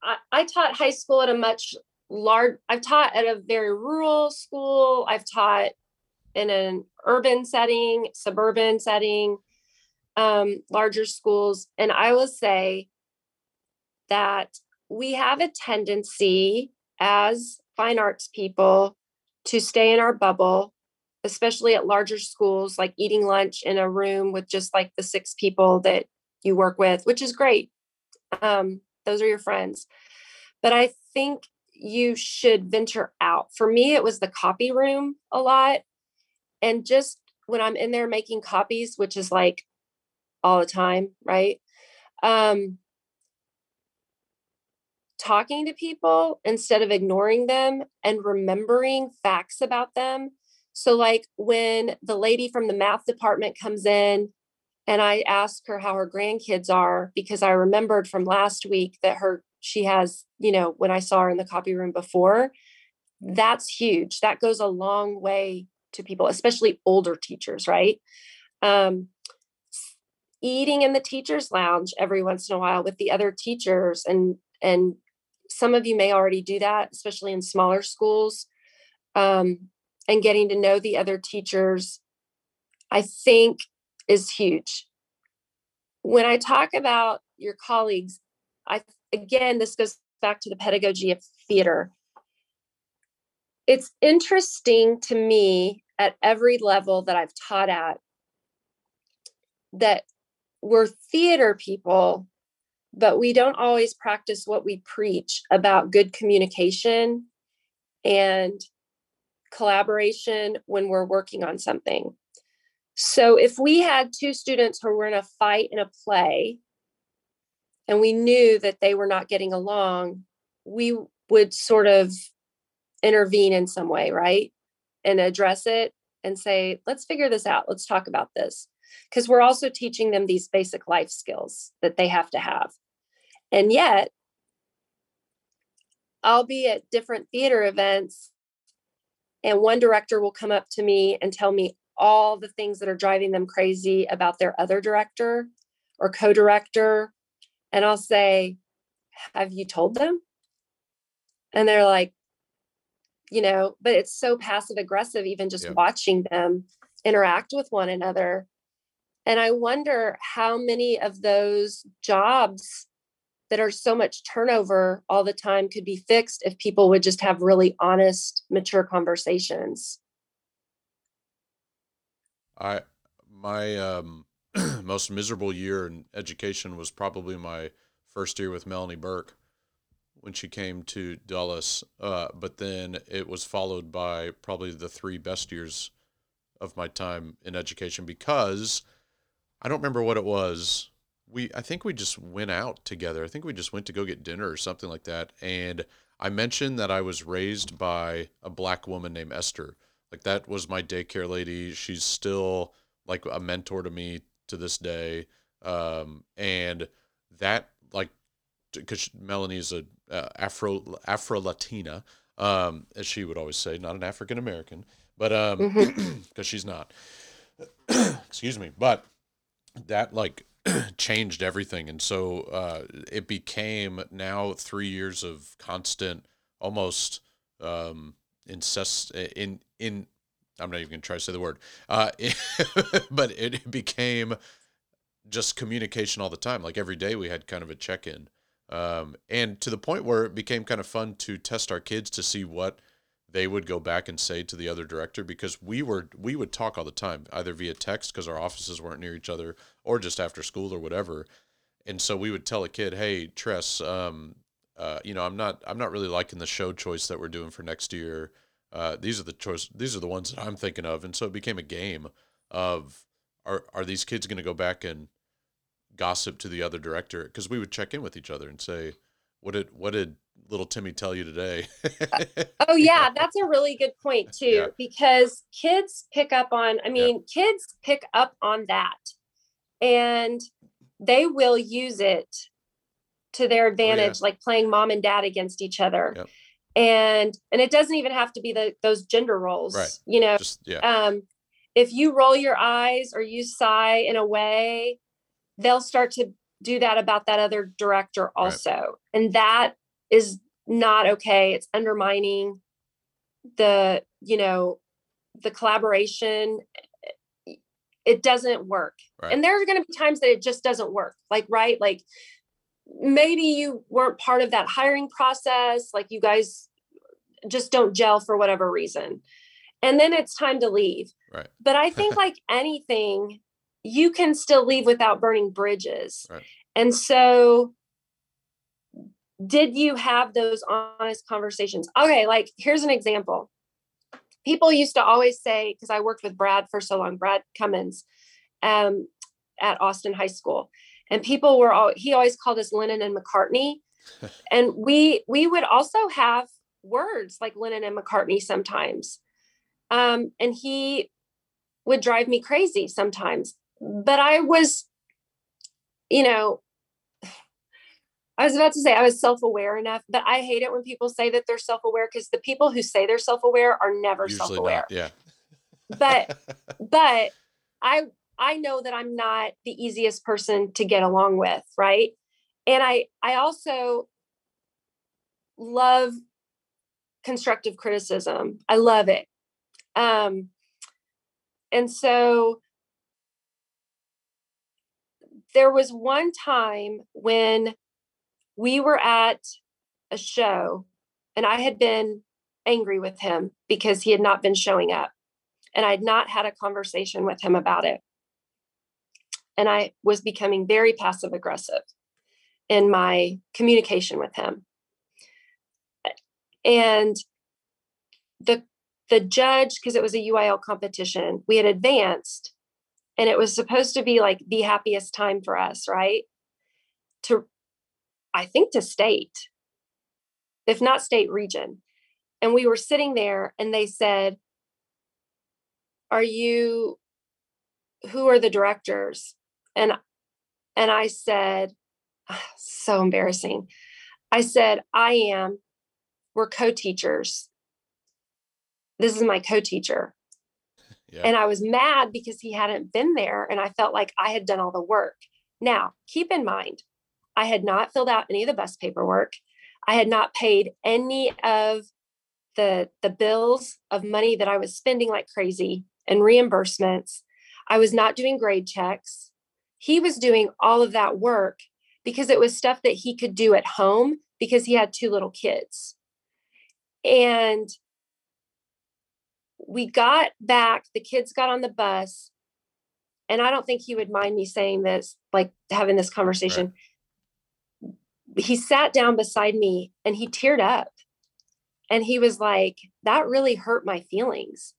I, I taught high school at a much large, I've taught at a very rural school. I've taught in an urban setting, suburban setting, um, larger schools. And I will say that we have a tendency as fine arts people to stay in our bubble especially at larger schools, like eating lunch in a room with just like the six people that you work with, which is great. Um, those are your friends. But I think you should venture out. For me, it was the copy room a lot. And just when I'm in there making copies, which is like all the time, right? Um, talking to people instead of ignoring them and remembering facts about them so, like when the lady from the math department comes in and I ask her how her grandkids are, because I remembered from last week that her, she has, you know, when I saw her in the copy room before, that's huge. That goes a long way to people, especially older teachers, right? Um, eating in the teachers lounge every once in a while with the other teachers and and some of you may already do that especially in smaller schools um, and getting to know the other teachers, I think is huge. When I talk about your colleagues, I again, this goes back to the pedagogy of theater. It's interesting to me at every level that I've taught at that we're theater people, but we don't always practice what we preach about good communication and collaboration when we're working on something. So if we had two students who were in a fight in a play and we knew that they were not getting along, we would sort of intervene in some way, right? And address it and say, let's figure this out. Let's talk about this. Because we're also teaching them these basic life skills that they have to have. And yet, I'll be at different theater events, and one director will come up to me and tell me all the things that are driving them crazy about their other director or co director. And I'll say, Have you told them? And they're like, you know, but it's so passive aggressive, even just watching them interact with one another. And I wonder how many of those jobs that are so much turnover all the time could be fixed if people would just have really honest, mature conversations. I my um, most miserable year in education was probably my first year with Melanie Burke when she came to Dulles. Uh, but then it was followed by probably the three best years of my time in education because I don't remember what it was. We I think we just went out together. I think we just went to go get dinner or something like that. And I mentioned that I was raised by a black woman named Esther like that was my daycare lady. She's still like a mentor to me to this day. Um, and that like because Melanie's a uh, Afro Afro Latina, um, as she would always say, not an African American, but um, because mm-hmm. she's not. Excuse me, but that like changed everything, and so uh, it became now three years of constant, almost um, incest in in I'm not even gonna try to say the word, uh, but it became just communication all the time. Like every day we had kind of a check in, um, and to the point where it became kind of fun to test our kids to see what they would go back and say to the other director because we were we would talk all the time either via text because our offices weren't near each other or just after school or whatever and so we would tell a kid hey tress um, uh, you know, I'm not I'm not really liking the show choice that we're doing for next year. Uh, these are the choice. These are the ones that I'm thinking of, and so it became a game of are are these kids going to go back and gossip to the other director? Because we would check in with each other and say, what did what did little Timmy tell you today? Oh yeah, that's a really good point too, yeah. because kids pick up on. I mean, yeah. kids pick up on that, and they will use it to their advantage, oh, yeah. like playing mom and dad against each other. Yep. And and it doesn't even have to be the those gender roles. Right. You know, Just, yeah. um, if you roll your eyes or you sigh in a way, they'll start to do that about that other director also. Right. And that is not okay. It's undermining the, you know, the collaboration it doesn't work. Right. And there are going to be times that it just doesn't work. Like, right? Like maybe you weren't part of that hiring process like you guys just don't gel for whatever reason and then it's time to leave right but i think like anything you can still leave without burning bridges right. and so did you have those honest conversations? Okay like here's an example. People used to always say because i worked with brad for so long brad cummins um, at austin high school and people were all he always called us lennon and mccartney and we we would also have words like lennon and mccartney sometimes um, and he would drive me crazy sometimes but i was you know I was about to say I was self-aware enough, but I hate it when people say that they're self-aware because the people who say they're self-aware are never Usually self-aware. Not, yeah. but but I I know that I'm not the easiest person to get along with, right? And I I also love constructive criticism. I love it. Um and so there was one time when we were at a show and I had been angry with him because he had not been showing up and I had not had a conversation with him about it. And I was becoming very passive aggressive in my communication with him. And the the judge, because it was a UIL competition, we had advanced and it was supposed to be like the happiest time for us, right? To I think to state, if not state region. And we were sitting there and they said, Are you who are the directors? And and I said, so embarrassing. I said, I am. We're co-teachers. This is my co-teacher. Yeah. And I was mad because he hadn't been there and I felt like I had done all the work. Now, keep in mind, I had not filled out any of the bus paperwork. I had not paid any of the the bills of money that I was spending like crazy and reimbursements. I was not doing grade checks. He was doing all of that work because it was stuff that he could do at home because he had two little kids. And we got back, the kids got on the bus, and I don't think he would mind me saying this, like having this conversation. Right. He sat down beside me and he teared up. And he was like, That really hurt my feelings.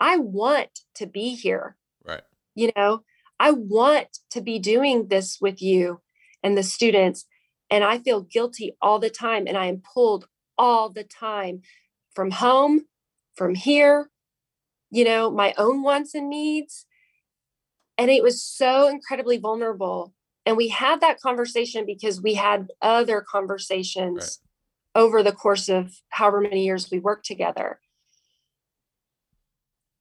I want to be here. Right. You know, I want to be doing this with you and the students. And I feel guilty all the time. And I am pulled all the time from home, from here, you know, my own wants and needs. And it was so incredibly vulnerable. And we had that conversation because we had other conversations right. over the course of however many years we worked together.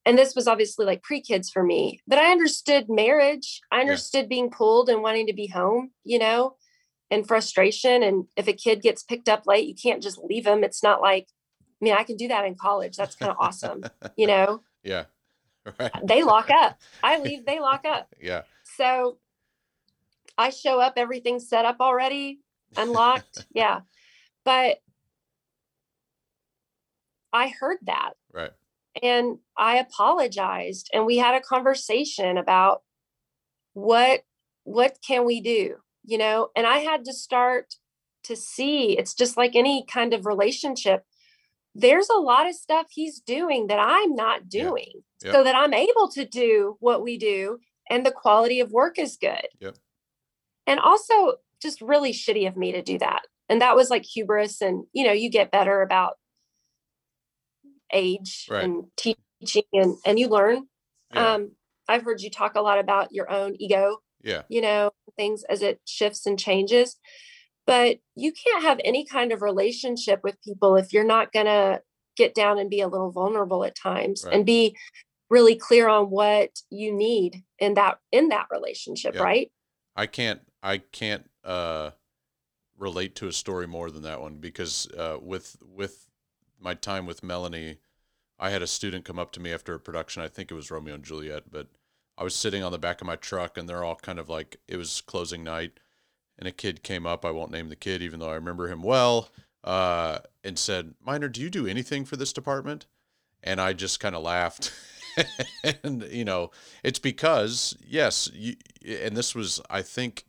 And this was obviously like pre-kids for me but i understood marriage. I understood yeah. being pulled and wanting to be home you know and frustration. And if a kid gets picked up late you can't just leave them. It's not like i mean i can do that in college. That's kind of awesome you know? Yeah. Right. They lock up. I leave they lock up. Yeah. So i show up everything's set up already unlocked yeah but i heard that right and I apologized and we had a conversation about what what can we do you know and I had to start to see it's just like any kind of relationship there's a lot of stuff he's doing that I'm not doing. Yep. so that I'm able to do what we do and the quality of work is good. Yep. And also just really shitty of me to do that. And that was like hubris and you know you get better about age right. and teaching and, and you learn. Yeah. Um, I've heard you talk a lot about your own ego. Yeah. You know, things as it shifts and changes. But you can't have any kind of relationship with people if you're not going to get down and be a little vulnerable at times right. and be really clear on what you need in that in that relationship, yeah. right? I can't I can't uh relate to a story more than that one because uh with with my time with Melanie, I had a student come up to me after a production. I think it was Romeo and Juliet, but I was sitting on the back of my truck and they're all kind of like, it was closing night. And a kid came up, I won't name the kid, even though I remember him well, uh, and said, Miner, do you do anything for this department? And I just kind of laughed. and, you know, it's because, yes, you, and this was, I think,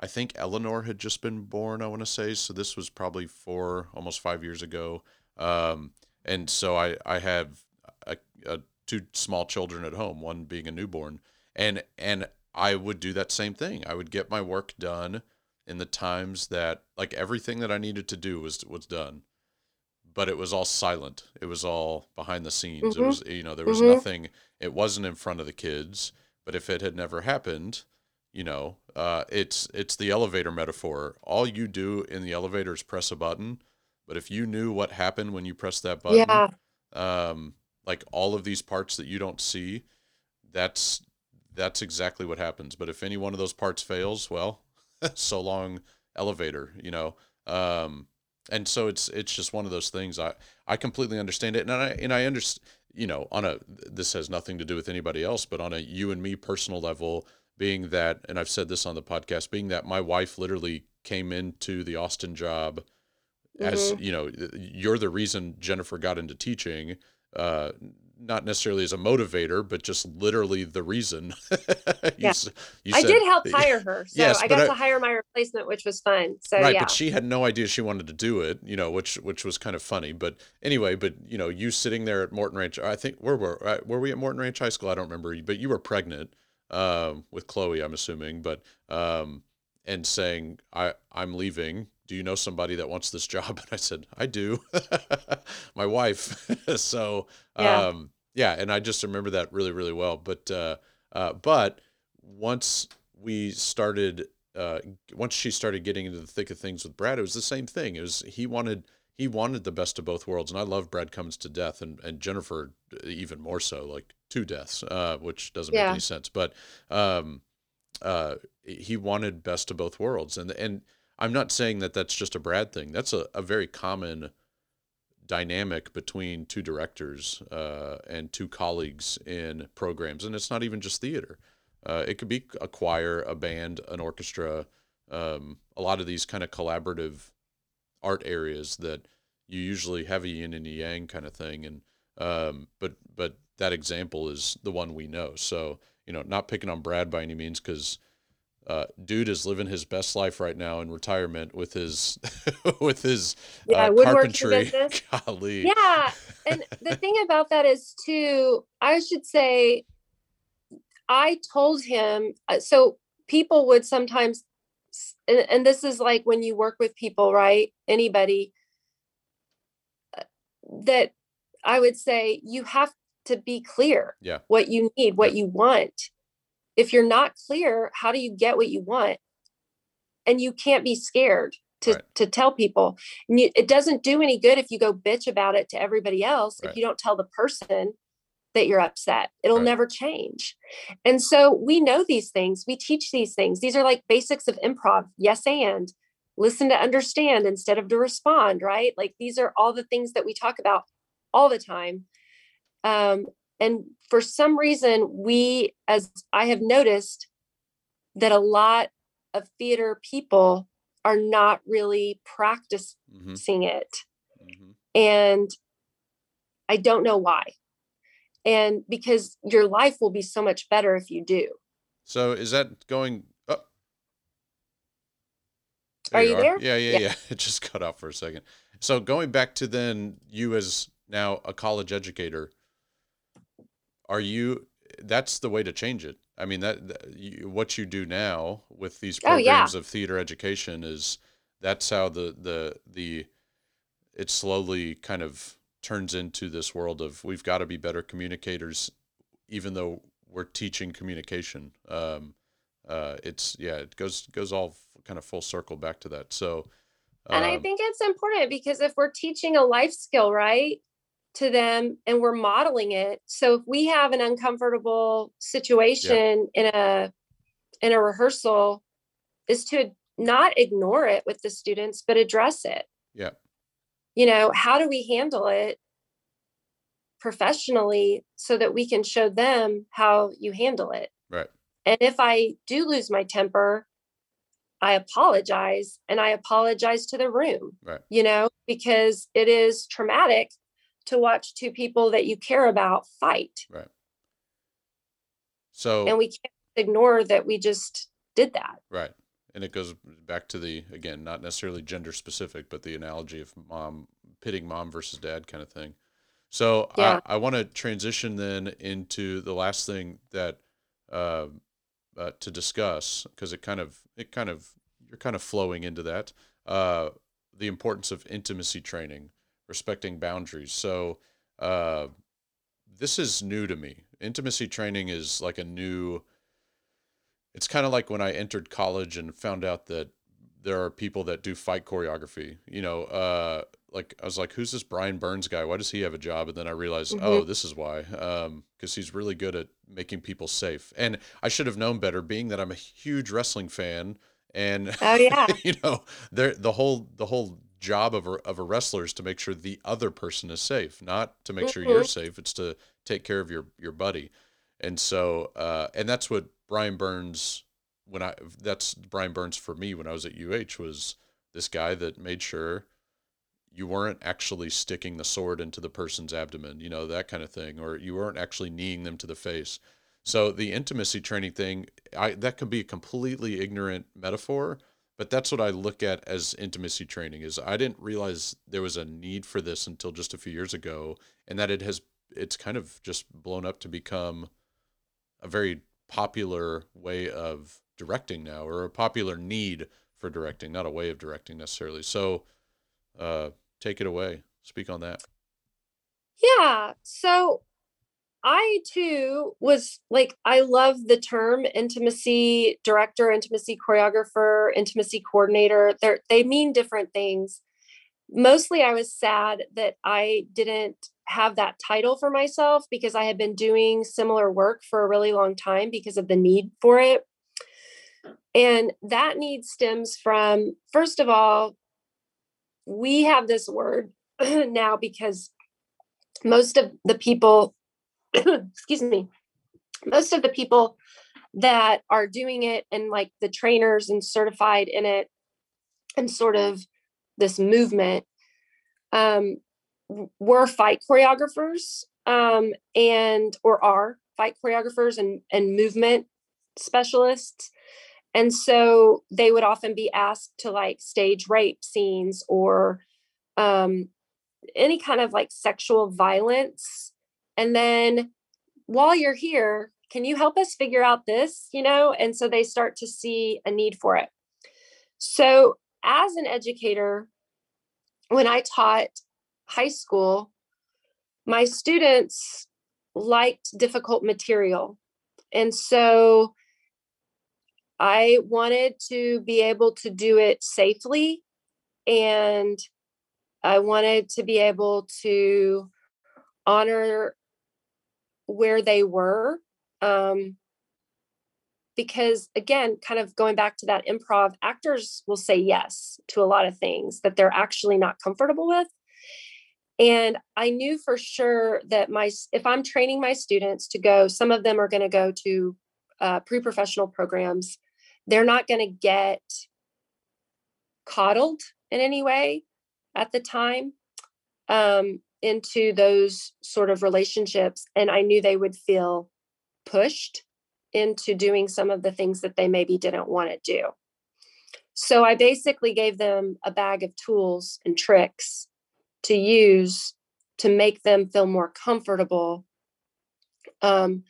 I think Eleanor had just been born, I want to say. So this was probably four, almost five years ago. Um, and so I, I have a, a, two small children at home, one being a newborn, and and I would do that same thing. I would get my work done in the times that like everything that I needed to do was was done, but it was all silent. It was all behind the scenes. Mm-hmm. It was you know there was mm-hmm. nothing. It wasn't in front of the kids. But if it had never happened, you know, uh, it's it's the elevator metaphor. All you do in the elevator is press a button but if you knew what happened when you pressed that button, yeah. um, like all of these parts that you don't see, that's that's exactly what happens. But if any one of those parts fails, well, so long elevator, you know. Um, and so it's it's just one of those things. I I completely understand it, and I and I understand. You know, on a this has nothing to do with anybody else, but on a you and me personal level, being that, and I've said this on the podcast, being that my wife literally came into the Austin job as Mhm. you know you're the reason Jennifer got into teaching uh not necessarily as a motivator but just literally the reason you, Yeah. s- you I said- did help hire her. So Yes, I got I- to hire my replacement, which was fun. So right yeah. but she had no idea she wanted to do it you know which which was kind of funny but anyway but you know you sitting there at morton ranch i think where were uh, were we at morton ranch high school i don't remember but you were pregnant um, with chloe i'm assuming but um, and saying i i'm leaving do you know somebody that wants this job and i said i do my wife so Yeah. um yeah and i just remember that really really well but uh uh but once we started uh, once she started getting into the thick of things with Brad, it was the same thing. It was he wanted he wanted the best of both worlds, and I love Brad Cummins to death, and and Jennifer even more so, like two deaths, uh, which doesn't make any sense. But um, uh, he wanted best of both worlds, and and I'm not saying that that's just a Brad thing. That's a, a very common dynamic between two directors uh, and two colleagues in programs, and it's not even just theater. Uh, it could be a choir, a band, an orchestra, um, a lot of these kind of collaborative art areas that you usually have a yin and a yang kind of thing. And um, but but that example is the one we know. So you know, not picking on Brad by any means because uh, dude is living his best life right now in retirement with his with his Yeah, uh, carpentry. Golly, Yeah. And the thing about that is, too, I should say, I told him, uh, so people would sometimes, and, and this is like when you work with people, right? Anybody, uh, that I would say you have to be clear Yeah. what you need, what you want. If you're not clear, how do you get what you want? And you can't be scared to Right. to tell people. And you, it doesn't do any good if you go bitch about it to everybody else Right. if you don't tell the person that you're upset. It'll Right. never change. And so we know these things. We teach these things. These are like basics of improv. Yes and listen to understand instead of to respond, right? Like these are all the things that we talk about all the time. Um, and for some reason, we, as I have noticed, that a lot of theater people are not really practicing hmm it. hmm And I don't know why. And because your life will be so much better if you do. So is that going up? Are you there? Yeah, yeah, Yeah. yeah. It just cut out for a second. So going back to then you as now a college educator, are you that's the way to change it. I mean that, that you, what you do now with these Oh, yeah. programs of theater education is that's how the the the it slowly kind of turns into this world of we've got to be better communicators even though we're teaching communication um uh it's yeah it goes goes all kind of full circle back to that so And I um, think it's important because if we're teaching a life skill, right, to them and we're modeling it. So if we have an uncomfortable situation in a in a rehearsal, is to not ignore it with the students, but address it. yeah You know, how do we handle it professionally so that we can show them how you handle it? right And if I do lose my temper, I apologize and I apologize to the room, right you know, because it is traumatic to watch two people that you care about fight. right so And we can't ignore that we just did that. Right. And it goes back to the again, not necessarily gender specific, but the analogy of mom pitting mom versus dad kind of thing. So Yeah. I, I want to transition then into the last thing that uh, uh, to discuss because it kind of it kind of you're kind of flowing into that uh, the importance of intimacy training, respecting boundaries. So uh, this is new to me. Intimacy training is like a new it's kind of like when I entered college and found out that there are people that do fight choreography. You know, uh, like I was like, "Who's this Brian Burns guy? Why does he have a job?" And then I realized, Mhm. oh, this is why, because he's really good at making people safe. And I should have known better, being that I'm a huge wrestling fan, and Oh, yeah. you know, there the whole the whole job of a, of a wrestler is to make sure the other person is safe, not to make sure you're safe. It's to take care of your your buddy. And so, uh, and that's what Brian Burns when I that's Brian Burns for me when I was at UH was this guy that made sure you weren't actually sticking the sword into the person's abdomen, you know, that kind of thing, or you weren't actually kneeing them to the face. So the intimacy training thing, I that could be a completely ignorant metaphor, but that's what I look at as intimacy training is I didn't realize there was a need for this until just a few years ago and that it has it's kind of just blown up to become a very popular way of directing now or a popular need for directing, not a way of directing necessarily. So uh take it away. Speak on that. Yeah. So I too was like, I love the term intimacy director, intimacy choreographer, intimacy coordinator. They're, they mean different things. Mostly, I was sad that I didn't have that title for myself because I had been doing similar work for a really long time because of the need for it. And that need stems from, first of all, we have this word now because most of the people excuse me, most of the people that are doing it and like the trainers and certified in it and sort of this movement um, were fight choreographers um, and or are fight choreographers and and movement specialists. And so they would often be asked to like stage rape scenes or um, any kind of like sexual violence and then while you're here, can you help us figure out this? You know, and so they start to see a need for it. So, as an educator, when I taught high school, my students liked difficult material. And so I wanted to be able to do it safely. And I wanted to be able to honor where they were um, because again kind of going back to that improv actors will say yes to a lot of things that they're actually not comfortable with. And i knew for sure that my if i'm training my students to go some of them are going to go to uh, pre-professional programs they're not going to get coddled in any way at the time. Um, into those sort of relationships and I knew they would feel pushed into doing some of the things that they maybe didn't want to do. So I basically gave them a bag of tools and tricks to use to make them feel more comfortable um,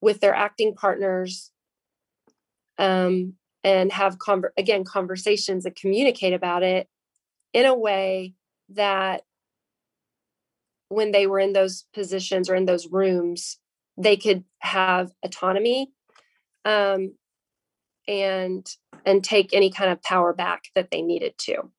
with their acting partners um, and have conver- again conversations and communicate about it in a way that when they were in those positions or in those rooms, they could have autonomy um, and and take any kind of power back that they needed to.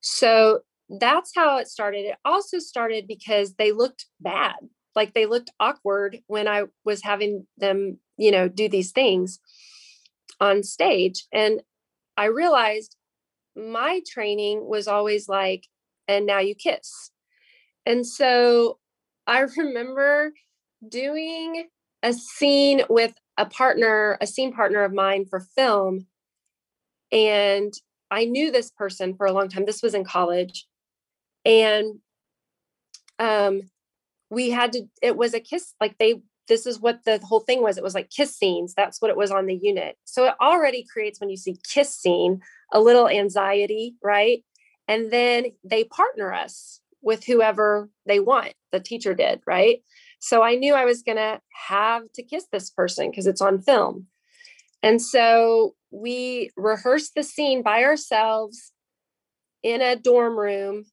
So that's how it started. It also started because they looked bad, like they looked awkward when I was having them, you know, do these things on stage. And I realized my training was always like, and now you kiss. And so I remember doing a scene with a partner, a scene partner of mine for film. And I knew this person for a long time. This was in college. And um we had to it was a kiss like they this is what the whole thing was it was like kiss scenes that's what it was on the unit so it already creates when you see kiss scene a little anxiety right and then they partner us with whoever they want. The teacher did, right? So I knew I was going to have to kiss this person because it's on film. And so we rehearsed the scene by ourselves in a dorm room,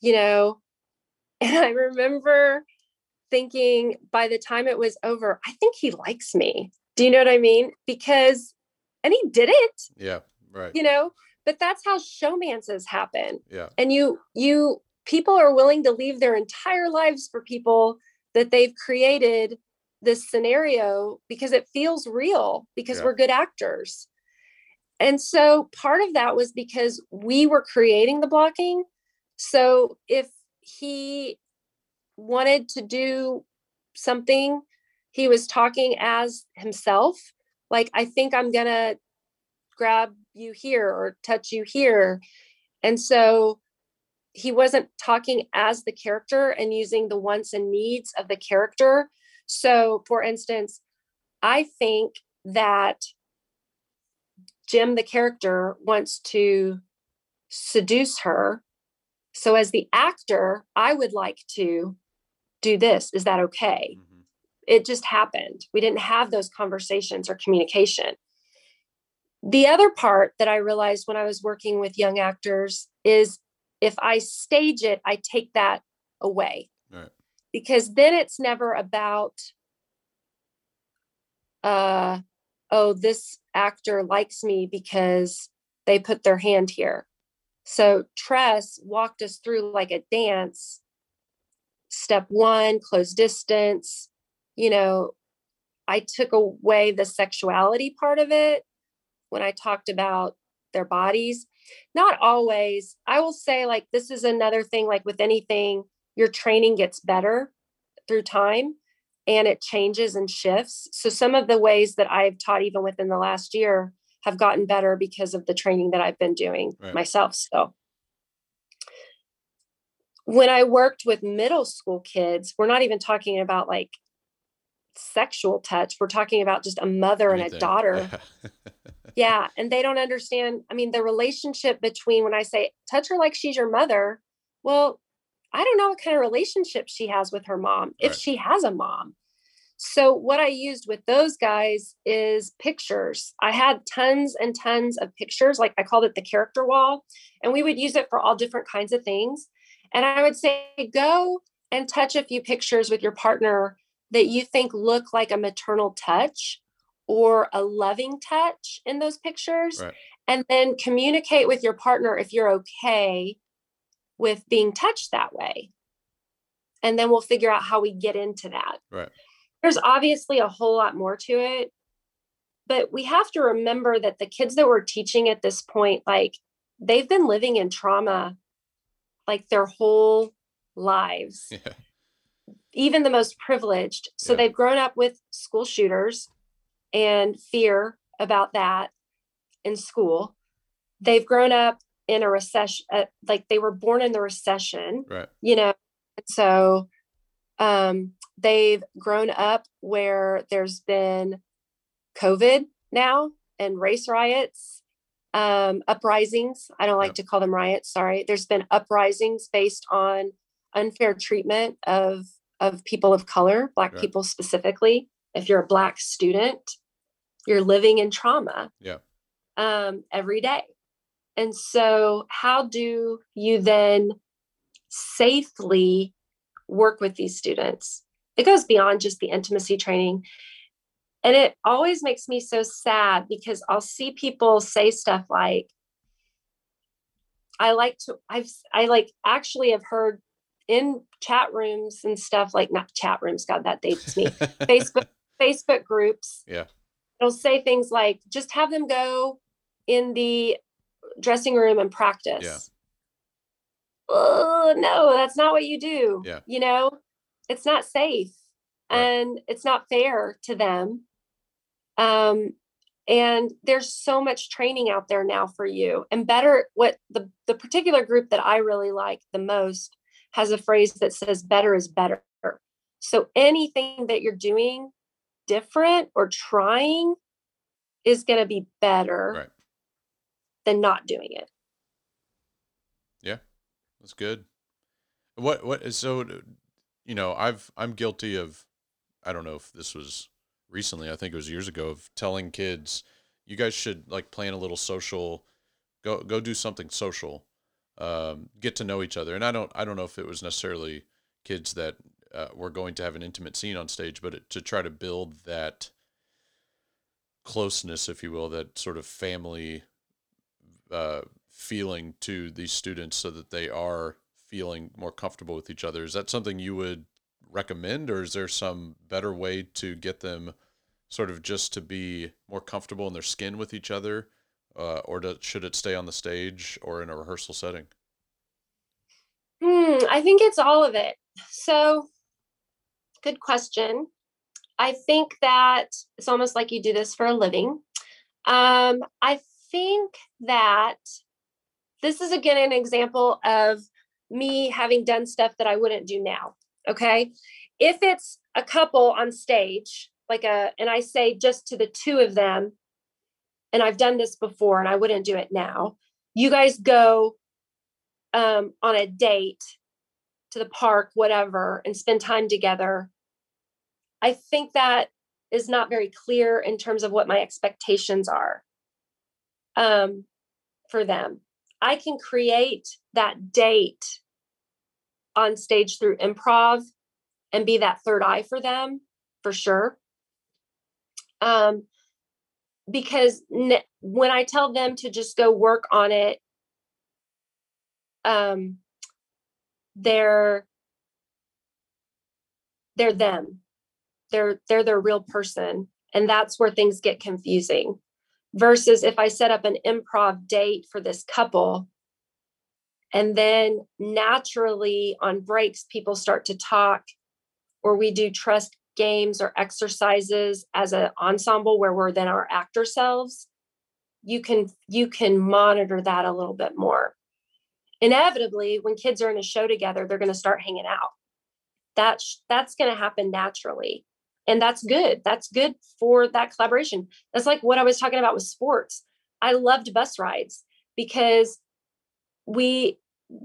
you know. And I remember thinking by the time it was over, I think he likes me. Do you know what I mean? Because, and he did it. Yeah, right. You know, but that's how showmances happen. Yeah. And you, you, people are willing to leave their entire lives for people that they've created this scenario because it feels real because yeah. we're good actors. And so part of that was because we were creating the blocking. So if he wanted to do something, he was talking as himself. like i think i'm gonna grab you here or touch you here and so he wasn't talking as the character and using the wants and needs of the character so for instance i think that jim the character wants to seduce her so as the actor i would like to do this is that okay Mhm. it just happened. We didn't have those conversations or communication. The other part that I realized when I was working with young actors is if I stage it, I take that away Right. because then it's never about, uh, oh, this actor likes me because they put their hand here. So Tress walked us through like a dance. Step one, close distance, you know, I took away the sexuality part of it when I talked about their bodies. Not always. I will say, like, this is another thing, like with anything, your training gets better through time and it changes and shifts. So, some of the ways that I've taught, even within the last year, have gotten better because of the training that I've been doing Right. myself. So, when I worked with middle school kids, we're not even talking about like sexual touch. We're talking about just a mother and a daughter. Yeah. Yeah. And they don't understand. I mean, the relationship between when I say touch her like she's your mother, well, I don't know what kind of relationship she has with her mom, if she has a mom. So, what I used with those guys is pictures. I had tons and tons of pictures, like I called it the character wall, and we would use it for all different kinds of things. And I would say, go and touch a few pictures with your partner that you think look like a maternal touch or a loving touch in those pictures. Right. And then communicate with your partner if you're okay with being touched that way. And then we'll figure out how we get into that. Right. There's obviously a whole lot more to it. But we have to remember that the kids that we're teaching at this point, like they've been living in trauma like their whole lives Yeah. even the most privileged. So Yeah. they've grown up with school shooters and fear about that in school. They've grown up in a recession, uh, like they were born in the recession, Right. you know. So um, they've grown up where there's been COVID now and race riots, um, uprisings. I don't like Yep. to call them riots. Sorry. There's been uprisings based on unfair treatment of of people of color, black Right. people specifically. If you're a black student, you're living in trauma Yeah. um, every day. And so, how do you then safely work with these students? It goes beyond just the intimacy training. And it always makes me so sad because I'll see people say stuff like, I like to, I've, I like actually have heard in chat rooms and stuff like not chat rooms, God, that dates me. Facebook, Facebook groups. Yeah. It'll say things like, just have them go in the dressing room and practice. Oh no, that's not what you do. Yeah. You know, it's not safe Right. and it's not fair to them. Um, and there's so much training out there now for you. And better, what the the particular group that I really like the most has a phrase that says better is better. So anything that you're doing different or trying is going to be better Right. than not doing it. Yeah, that's good. What what is so you know, I've I'm guilty of I don't know if this was recently, I think it was years ago of telling kids you guys should like plan a little social go go do something social. Um, get to know each other. And I don't I don't know if it was necessarily kids that uh, were going to have an intimate scene on stage, but it, to try to build that closeness, if you will, that sort of family uh, feeling to these students so that they are feeling more comfortable with each other. Is that something you would recommend, or is there some better way to get them sort of just to be more comfortable in their skin with each other? Uh, or do, should it stay on the stage or in a rehearsal setting? Hmm, I think it's all of it. So, good question. I think that it's almost like you do this for a living. Um, I think that this is again an example of me having done stuff that I wouldn't do now. Okay. If it's a couple on stage, like a, and I say just to the two of them, and I've done this before and I wouldn't do it now, you guys go um, on a date to the park, whatever, and spend time together. I think that is not very clear in terms of what my expectations are um, for them. I can create that date on stage through improv and be that third eye for them for sure. Um, because when I tell them to just go work on it, um, they're they're them. They're they're their real person, and that's where things get confusing. Versus if I set up an improv date for this couple, and then naturally on breaks, people start to talk, or we do trust games or exercises as an ensemble where we're then our actor selves you can you can monitor that a little bit more. Inevitably when kids are in a show together they're going to start hanging out. That's that's going to happen naturally and that's good that's good for that collaboration that's like what i was talking about with sports i loved bus rides because we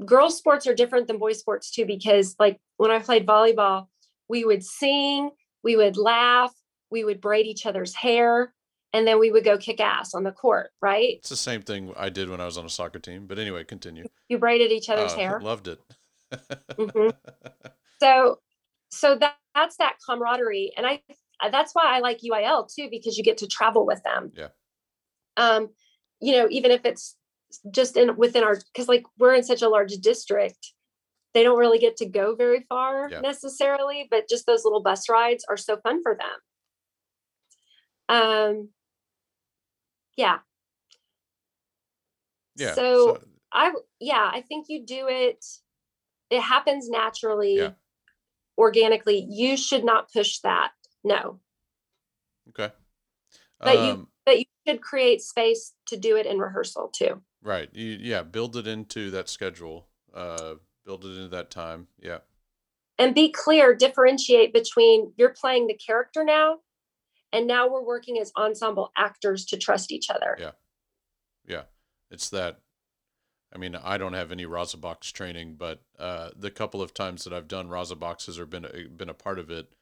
girls sports are different than boys sports too because like when i played volleyball we would sing we would laugh, we would braid each other's hair, and then we would go kick ass on the court, right? It's the same thing I did when I was on a soccer team. But anyway, continue. You braided each other's uh, hair. Loved it. mm-hmm. So, so that, that's that camaraderie, and I that's why I like UIL too because you get to travel with them. Yeah. Um, you know, even if it's just in within our because like we're in such a large district they don't really get to go very far yeah. necessarily, but just those little bus rides are so fun for them. Um, yeah. Yeah. So, so I, yeah, I think you do it. It happens naturally, yeah. Organically. You should not push that. No. Okay. But um, you, but you should create space to do it in rehearsal too. Right. You, yeah. Build it into that schedule. Uh, build it into that time. Yeah. And be clear, differentiate between you're playing the character now, and now we're working as ensemble actors to trust each other. Yeah. Yeah. It's that. I mean, I don't have any Rasabox training, but uh, the couple of times that I've done Rasaboxes or been a, been a part of it,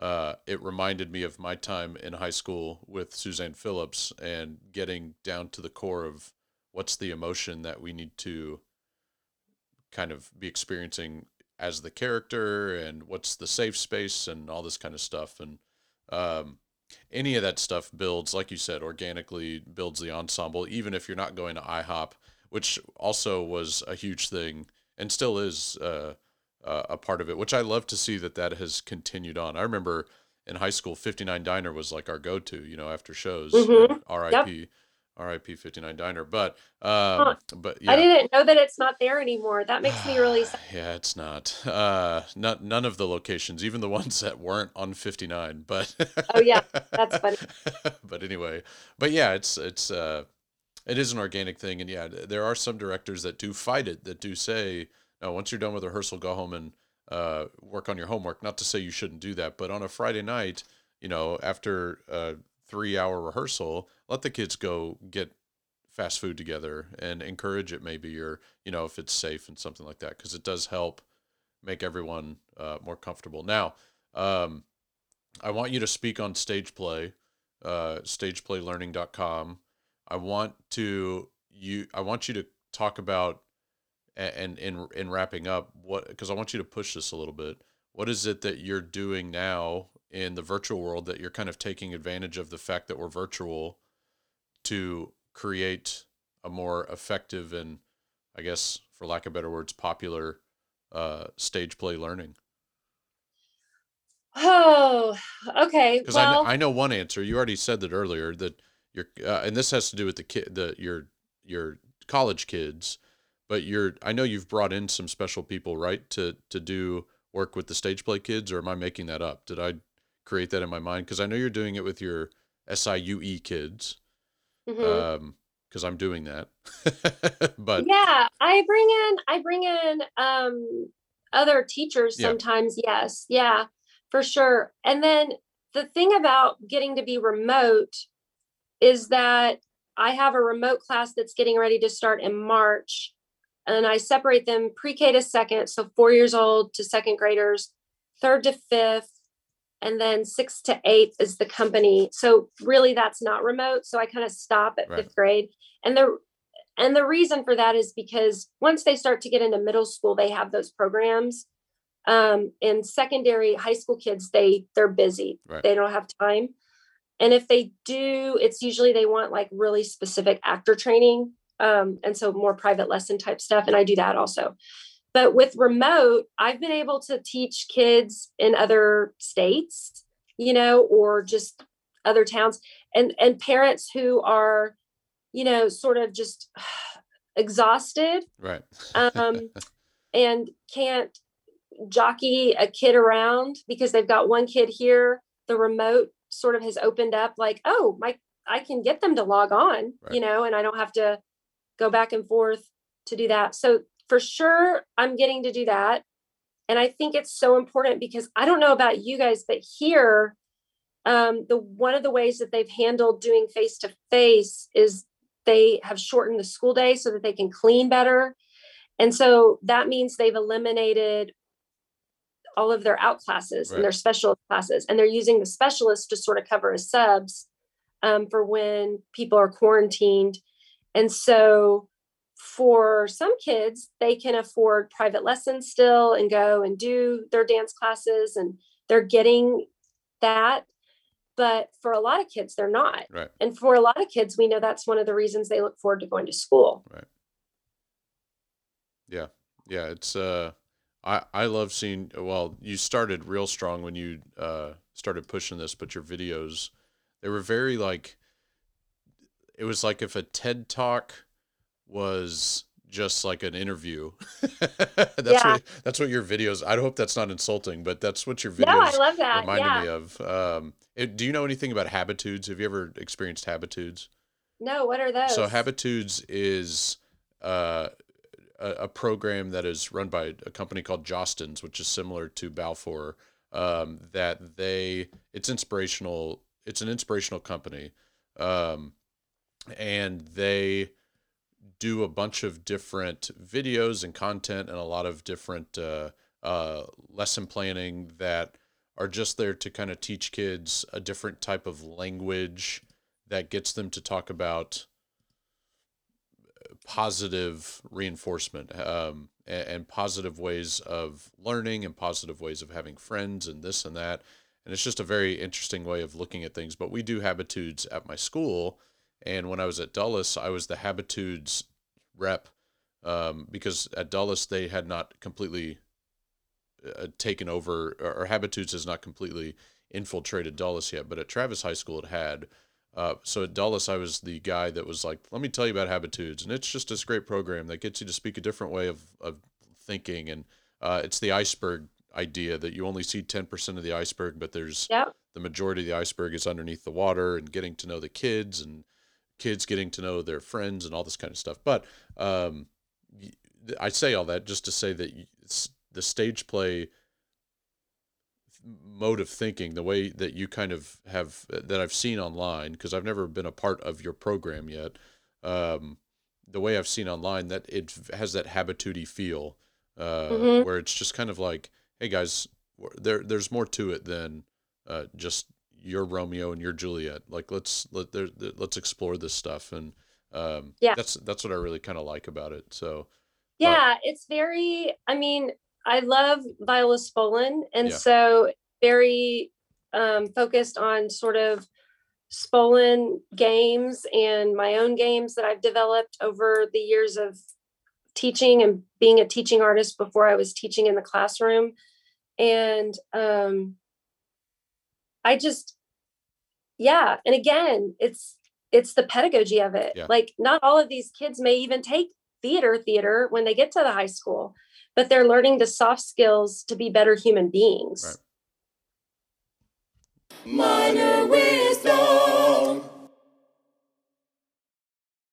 uh, it reminded me of my time in high school with Suzanne Phillips and getting down to the core of what's the emotion that we need to kind of be experiencing as the character and what's the safe space and all this kind of stuff. And um, any of that stuff builds like you said organically builds the ensemble even if you're not going to ihop which also was a huge thing and still is uh, uh, a part of it which i love to see that that has continued on i remember in high school 59 diner was like our go-to you know after shows mm-hmm. rip yep. RIP 59 Diner. But um, huh. but yeah. I didn't know that it's not there anymore. That makes me really sad. yeah, it's not. Uh, not none of the locations, even the ones that weren't on 59. But oh yeah, that's funny. but anyway, but yeah, it's it's uh, it is an organic thing, and yeah, there are some directors that do fight it, that do say, no, once you're done with rehearsal, go home and uh, work on your homework. Not to say you shouldn't do that, but on a Friday night, you know, after uh, three hour rehearsal, let the kids go get fast food together and encourage it maybe or you know if it's safe and something like that because it does help make everyone uh, more comfortable now um, i want you to speak on stage play uh, stageplaylearning.com i want to you i want you to talk about and in in wrapping up what because i want you to push this a little bit what is it that you're doing now in the virtual world that you're kind of taking advantage of the fact that we're virtual to create a more effective and I guess for lack of better words popular uh, stage play learning? Oh, okay. Because well, I, I know one answer. You already said that earlier that you're, uh, and this has to do with the kid, the your your college kids, but you're. I know you've brought in some special people, right, to to do work with the stage play kids, or am I making that up? Did I create that in my mind because I know you're doing it with your SIUE kids. Mhm. Um, because I'm doing that. but yeah i bring in i bring in um other teachers Yeah. sometimes yes yeah for sure and then the thing about getting to be remote is that i have a remote class that's getting ready to start in march and i separate them pre-k to second so four years old to second graders third to fifth and then six to eight is the company. So really that's not remote so i kind of stop at Right. fifth grade. And the and the reason for that is because once they start to get into middle school they have those programs. Um in secondary high school kids they they're busy. Right. they don't have time and if they do it's usually they want like really specific actor training um and so more private lesson type stuff and i do that also but with remote i've been able to teach kids in other states you know or just other towns and and parents who are you know sort of just exhausted right. um, and can't jockey a kid around because they've got one kid here the remote sort of has opened up like oh my i can get them to log on Right. you know and i don't have to go back and forth to do that. So for sure i'm getting to do that. And i think it's so important because i don't know about you guys but here um, the one of the ways that they've handled doing face to face is they have shortened the school day so that they can clean better. And so that means they've eliminated all of their out classes Right. and their specialist classes and they're using the specialists to sort of cover as subs um, for when people are quarantined and so for some kids they can afford private lessons still and go and do their dance classes and they're getting that but for a lot of kids they're not Right. and for a lot of kids we know that's one of the reasons they look forward to going to school Right. Yeah. Yeah, it's uh I I love seeing well, you started real strong when you uh started pushing this, but your videos they were very like it was like if a TED talk was just like an interview. that's Yeah. what that's what your videos I hope that's not insulting, but that's what your videos no i love that reminded yeah me of. Um it, do you know anything about habitudes? Have you ever experienced habitudes? no what are those So Habitudes is uh, a, a program that is run by a company called Jostens, which is similar to Balfour. Um, that they it's inspirational. It's an inspirational company, um, and they do a bunch of different videos and content and a lot of different uh, uh, lesson planning that are just there to kind of teach kids a different type of language that gets them to talk about positive reinforcement um, and, and positive ways of learning and positive ways of having friends and this and that. And it's just a very interesting way of looking at things. But we do habitudes at my school. And when I was at Dulles, I was the habitudes rep um, because at Dulles, they had not completely uh, taken over, or, or habitudes has not completely infiltrated Dulles yet. But at Travis High School, it had. Uh, so at Dulles, I was the guy that was like, let me tell you about Habitudes. And it's just this great program that gets you to speak a different way of, of thinking. And uh, it's the iceberg idea that you only see 10% of the iceberg, but there's Yep. the majority of the iceberg is underneath the water and getting to know the kids and kids getting to know their friends and all this kind of stuff. But um, I say all that just to say that the stage play mode of thinking, the way that you kind of have that I've seen online, because I've never been a part of your program yet. Um, the way I've seen online that it has that habitude feel, uh, Mhm. where it's just kind of like, hey guys, there there's more to it than uh, just you're Romeo and you're Juliet. Like let's let there, there- let's explore this stuff, and um, Yeah. that's that's what I really kind of like about it. So Yeah, it's very, I mean, I love Viola Spolin. And Yeah. so very um, focused on sort of Spolin games and my own games that I've developed over the years of teaching and being a teaching artist before I was teaching in the classroom. And um, I just, yeah. And again, it's, it's the pedagogy of it. Yeah. Like not all of these kids may even take theater theater when they get to the high school, but they're learning the soft skills to be better human beings. Right.